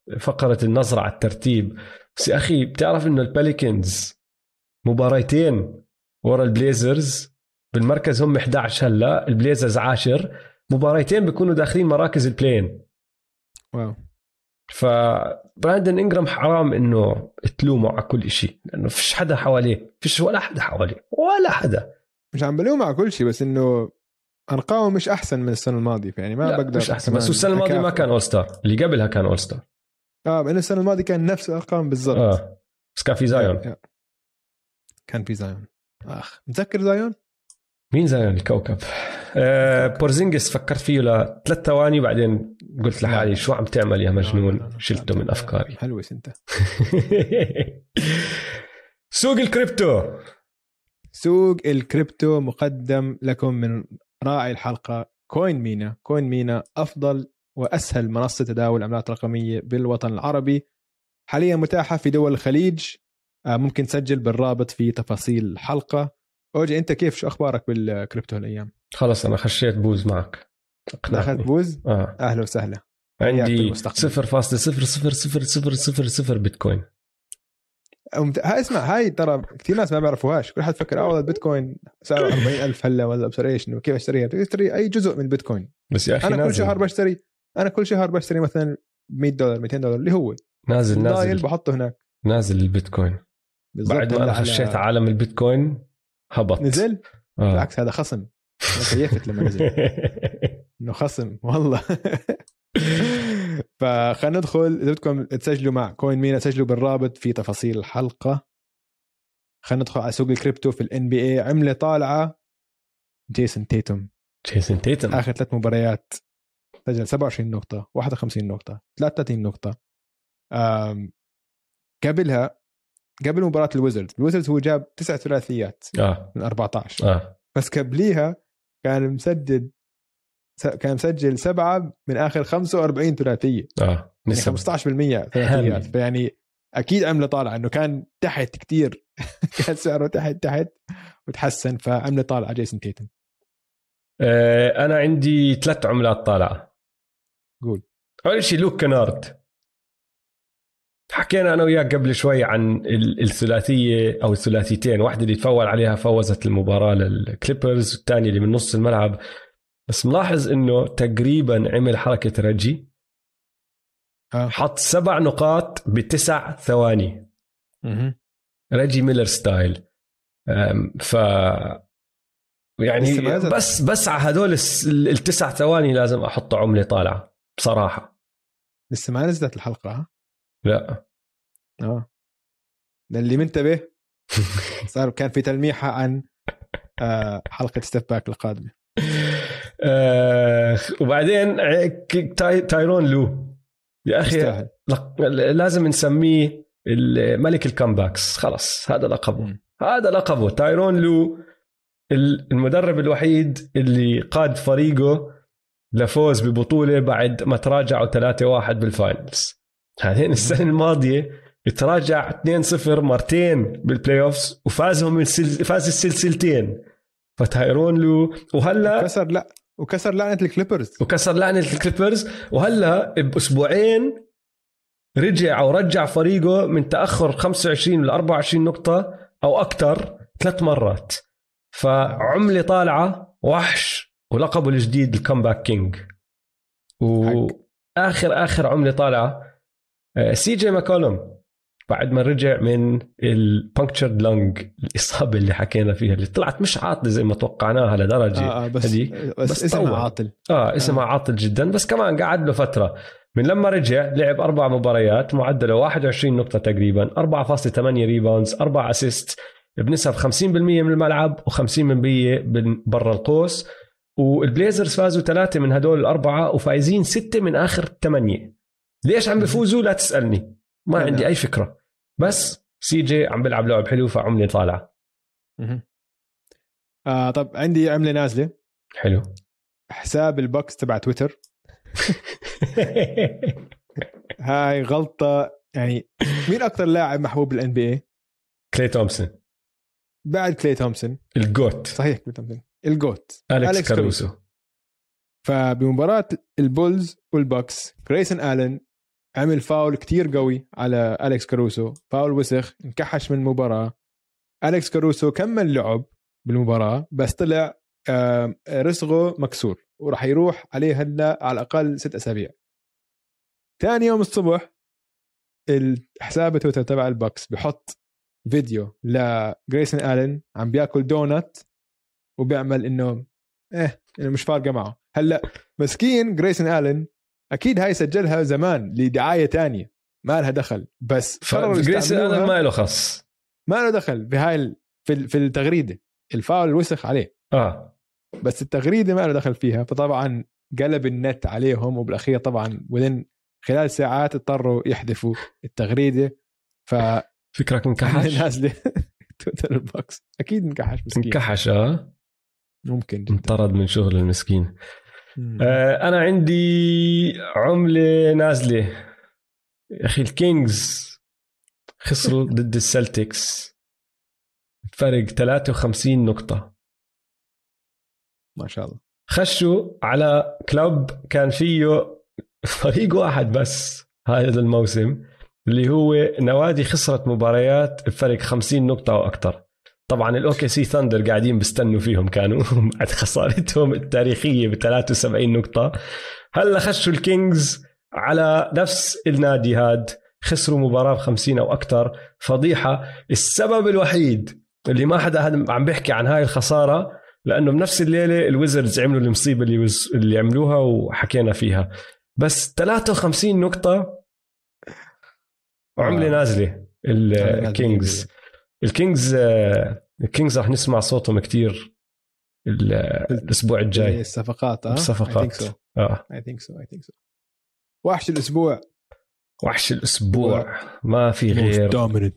بفقرة النظرة على الترتيب. بس يا أخي بتعرف إنه البيليكانز مباريتين ورا البليزرز؟ بالمركز هم 11 هلا البليزرز عاشر. مباريتين بيكونوا داخلين مراكز ال play-in wow. فبراندن انجرام حرام إنه تلومه على كل شيء لأنه فيش حدا حواليه فيش ولا حدا حواليه ولا حدا. مش عم بلوم على كل شيء بس إنه أرقامه مش أحسن من السنة الماضية يعني ما بقدر مش أحسن بس السنة الماضية ما. كان اول ستار اللي قبلها كان all-star آه لأنه السنة الماضية كان نفس الأرقام بالضبط. آه. بس كان في زايون. يا- كان في زايون. آخ متذكر زايون؟ مين زايون؟ الكوكب. آه بورزينجس فكرت فيه لثلاث ثواني بعدين قلت. لحالي شو عم تعمل يا مجنون. شلته من أفكاري. حلوس انت سوق الكريبتو. سوق الكريبتو مقدم لكم من راعي الحلقة. كوين مينا. كوين مينا أفضل واسهل منصه تداول عملات رقميه بالوطن العربي حاليا متاحه في دول الخليج آه، ممكن تسجل بالرابط في تفاصيل الحلقة اوجي انت كيف شو أخبارك بالكريبتو هالايام خلص أنا خشيت بوز معك اخذت اقنعتني. بوز آه أهلا وسهلا عندي بالمستقبل. 0.00000 بيتكوين أمت- هاي اسمع هاي ترى كثير ناس ما بيعرفوهاش كل حد فكر آه والله البيتكوين سعره 40000 هلا ولا ابصر إيش انه كيف اشتريها تشتري اي جزء من البيتكوين بس يا أخي أنا كل. شهر بشتري أنا كل شهر بشتري مثلا 100 دولار 200 دولار اللي هو. نازل نازل. بحطه هناك. نازل البيتكوين. بعد ما أنا على- خشيت عالم البيتكوين هبط. نزل؟ آه. بالعكس هذا خصم. أنا كيفت لما نزل. إنه خصم والله. فخلينا ندخل. إذا بدكم تسجلوا مع كوين مينا سجلوا بالرابط في تفاصيل الحلقة. خلينا ندخل على سوق الكريبتو في ال NBA عملة طالعة. جيسون تيتم جيسون تيتم. آخر ثلاث مباريات. سجل 27 نقطة 51 نقطة 33 نقطة. آم، قبلها قبل مباراة الويزردز الويزردز هو جاب تسع ثلاثيات آه. من 14 آه. بس قبليها كان مسجل كان مسجل سبعة من آخر 45 ثلاثية. آه. يعني نسب. 15% ثلاثيات. فيعني أكيد عمله طالعه إنه كان تحت كتير. كان سعره تحت تحت وتحسن فعمله طالعه جيسون تيتم آه أنا عندي ثلاث عملات طالعة. قول. أول شيء لوك كنارد حكينا أنا وياك قبل شوي عن ال- الثلاثية أو الثلاثيتين واحدة اللي تفول عليها فوزت المباراة للكليبرز والثانية اللي من نص الملعب بس ملاحظ إنه تقريبا عمل حركة رجي آه. حط سبع نقاط بتسع ثواني ريجي ميلر style ف يعني. بس بس على هدول التسع ثواني لازم أحط عملة طالعة بصراحة. لسه ما نزلت الحلقة ها؟ لا. آه. للي منتبه صار كان في تلميحه عن آه حلقة step back القادمة. آه وبعدين تاي تايرون لو. يا أخي لازم نسميه ملك ال comebacks خلص هذا لقبه. هذا لقبه. تايرون لو ال- المدرب الوحيد اللي قاد فريقه لفوز ببطولة بعد ما تراجعوا 3-1 بال finals بعدين السنة الماضية تراجع 2-0 مرتين بال playoffs وفازهم السل... فاز السلسلتين. فتايرون لو وهلا كسر لا وكسر لعنة الكليبرز. وكسر لعنة الكليبرز. وهلا بأسبوعين رجع أو رجع فريقه من تأخر 25 ل 24 نقطة أو أكثر ثلاث مرات. فعملة طالعة وحش. ولقبه الجديد ال comeback king. واخر آخر عملة طالعة آه، سي جي ماكولوم. بعد ما رجع من ال punctured lung الإصابة اللي حكينا فيها اللي طلعت مش عاطلة زي ما توقعناها لدرجة آه آه بس هذيك. بس, بس اسمها طول. عاطل. آه اسمها آه. عاطل جدا. بس كمان قعد له فترة. من لما رجع لعب أربع مباريات معدله 21 نقطة تقريبا 4.8 rebounds 4 assist بنسب 50% من الملعب و50% من برا القوس. والبليزرز فازوا ثلاثة من هدول الأربعة وفايزين ستة من آخر ثمانية. ليش عم بيفوزوا لا تسألني. ما. عندي أي فكرة. بس سي جي عم بيلعب لعب حلو فعملة طالعة. آه طب عندي عملة نازلة. حلو. حساب ال Bucks تبع تويتر. هاي غلطة يعني مين أكثر لاعب محبوب بال NBA كلي تومسون. بعد كلي تومسون. ال GOAT. صحيح كلي تومسون. ال GOAT أليكس, أليكس كاروسو فبمباراة ال Bulls وال Bucks جريسون آلن عمل فاول كتير قوي على أليكس كاروسو فاول وسخ انكحش من المباراة أليكس كاروسو كمل لعب بالمباراة بس طلع رسغه مكسور وراح يروح عليه هلا على الأقل ست أسابيع. ثاني يوم الصبح الحساب تويتر تبع ال Bucks بحط فيديو لجريسون آلن عم بياكل دونت وبيعمل إنه إيه إنه مش فارقة معه. هلأ مسكين جريسون آلن أكيد هاي سجلها زمان لدعاية تانية ما لها دخل. بس يستعملوها. ألن ما له خص. ما له دخل بهاي في في التغريدة. الفاول الوسخ عليه. آه. بس التغريدة ما له دخل فيها فطبعا قلب النت عليهم وبالأخير طبعا ودن خلال ساعات اضطروا يحذفوا التغريدة. ف فكرك انكحش؟ نازلة تويتر البوكس. أكيد انكحش مسكين. انكحش آه. ممكن جدا. انطرد من شغل المسكين. آه أنا عندي عملة نازلة. يا أخي ال Kings خسروا ضد ال Celtics. فرق 53 نقطة. ما شاء الله. خشوا على كلوب كان فيه فريق واحد بس هذا الموسم اللي هو نوادي خسرت مباريات بفرق 50 نقطة أو أكثر طبعا ال OKC Thunder قاعدين بيستنوا فيهم كانوا بعد خسارتهم التاريخية ب 73 نقطة. هلأ خشوا ال Kings على نفس النادي هاد. خسروا مباراة ب 50 أو أكثر فضيحة. السبب الوحيد اللي ما حدا عم بيحكي عن هاي الخسارة لأنه بنفس الليلة ال Wizards عملوا المصيبة اللي. اللي عملوها وحكينا فيها. بس 53 نقطة وعمله آه. نازلة ال Kings ال Kings ال Kings رح نسمع صوتهم كتير ال- الأسبوع الجاي. الصفقات آه؟ الصفقات. آه. I think so I think so وحش الأسبوع. وحش الأسبوع. ما في غير. dominant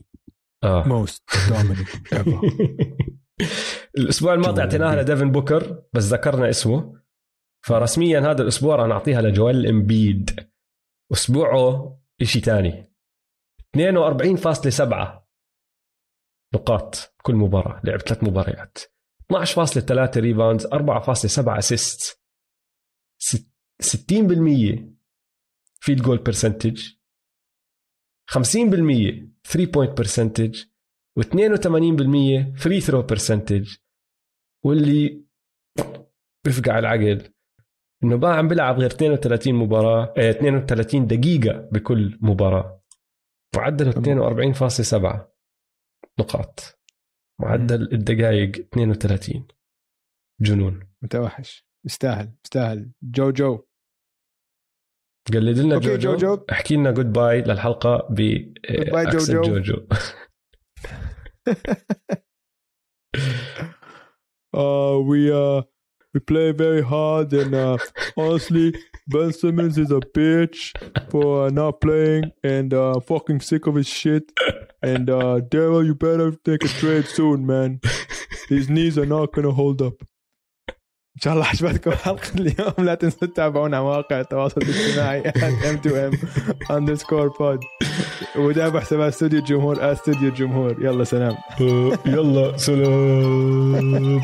آه. most dominant الأسبوع الماضي اعطيناها. لديفن بوكر بس ذكرنا اسمه. فرسميا هذا الأسبوع راح نعطيها لجوال إمبيد. أسبوعه شيء ثاني 42.7 نقاط كل مباراة لعب ثلاث مباريات. 12.3 rebounds 4.7 assist 60% field goal percentage 50% 3 point percentage و82% free throw percentage واللي بفقع العقل إنه ما عم بيلعب غير 32 مباراة آه 32 دقيقة بكل مباراة. معدله 42.7 نقاط. معدل الدقائق 32 جنون. متوحش. يستاهل يستاهل. جو جو. قلد لنا جوجو جو جو. احكي لنا goodbye للحلقة ب باي accent جوجو. جوجو uh, we uh, we play very hard, and uh, honestly, Ben Simmons is a bitch for uh, not playing, and uh, fucking sick of his shit. And uh, Daryl, you better take a trade soon, man. His knees are not gonna hold up. ان شاء الله عجبتكم حلقه اليوم لا تنسوا تتابعونا على مواقع التواصل الاجتماعي m2m underscore pod وتابع حسابات استوديو الجمهور استوديو الجمهور يلا سلام يلا سلام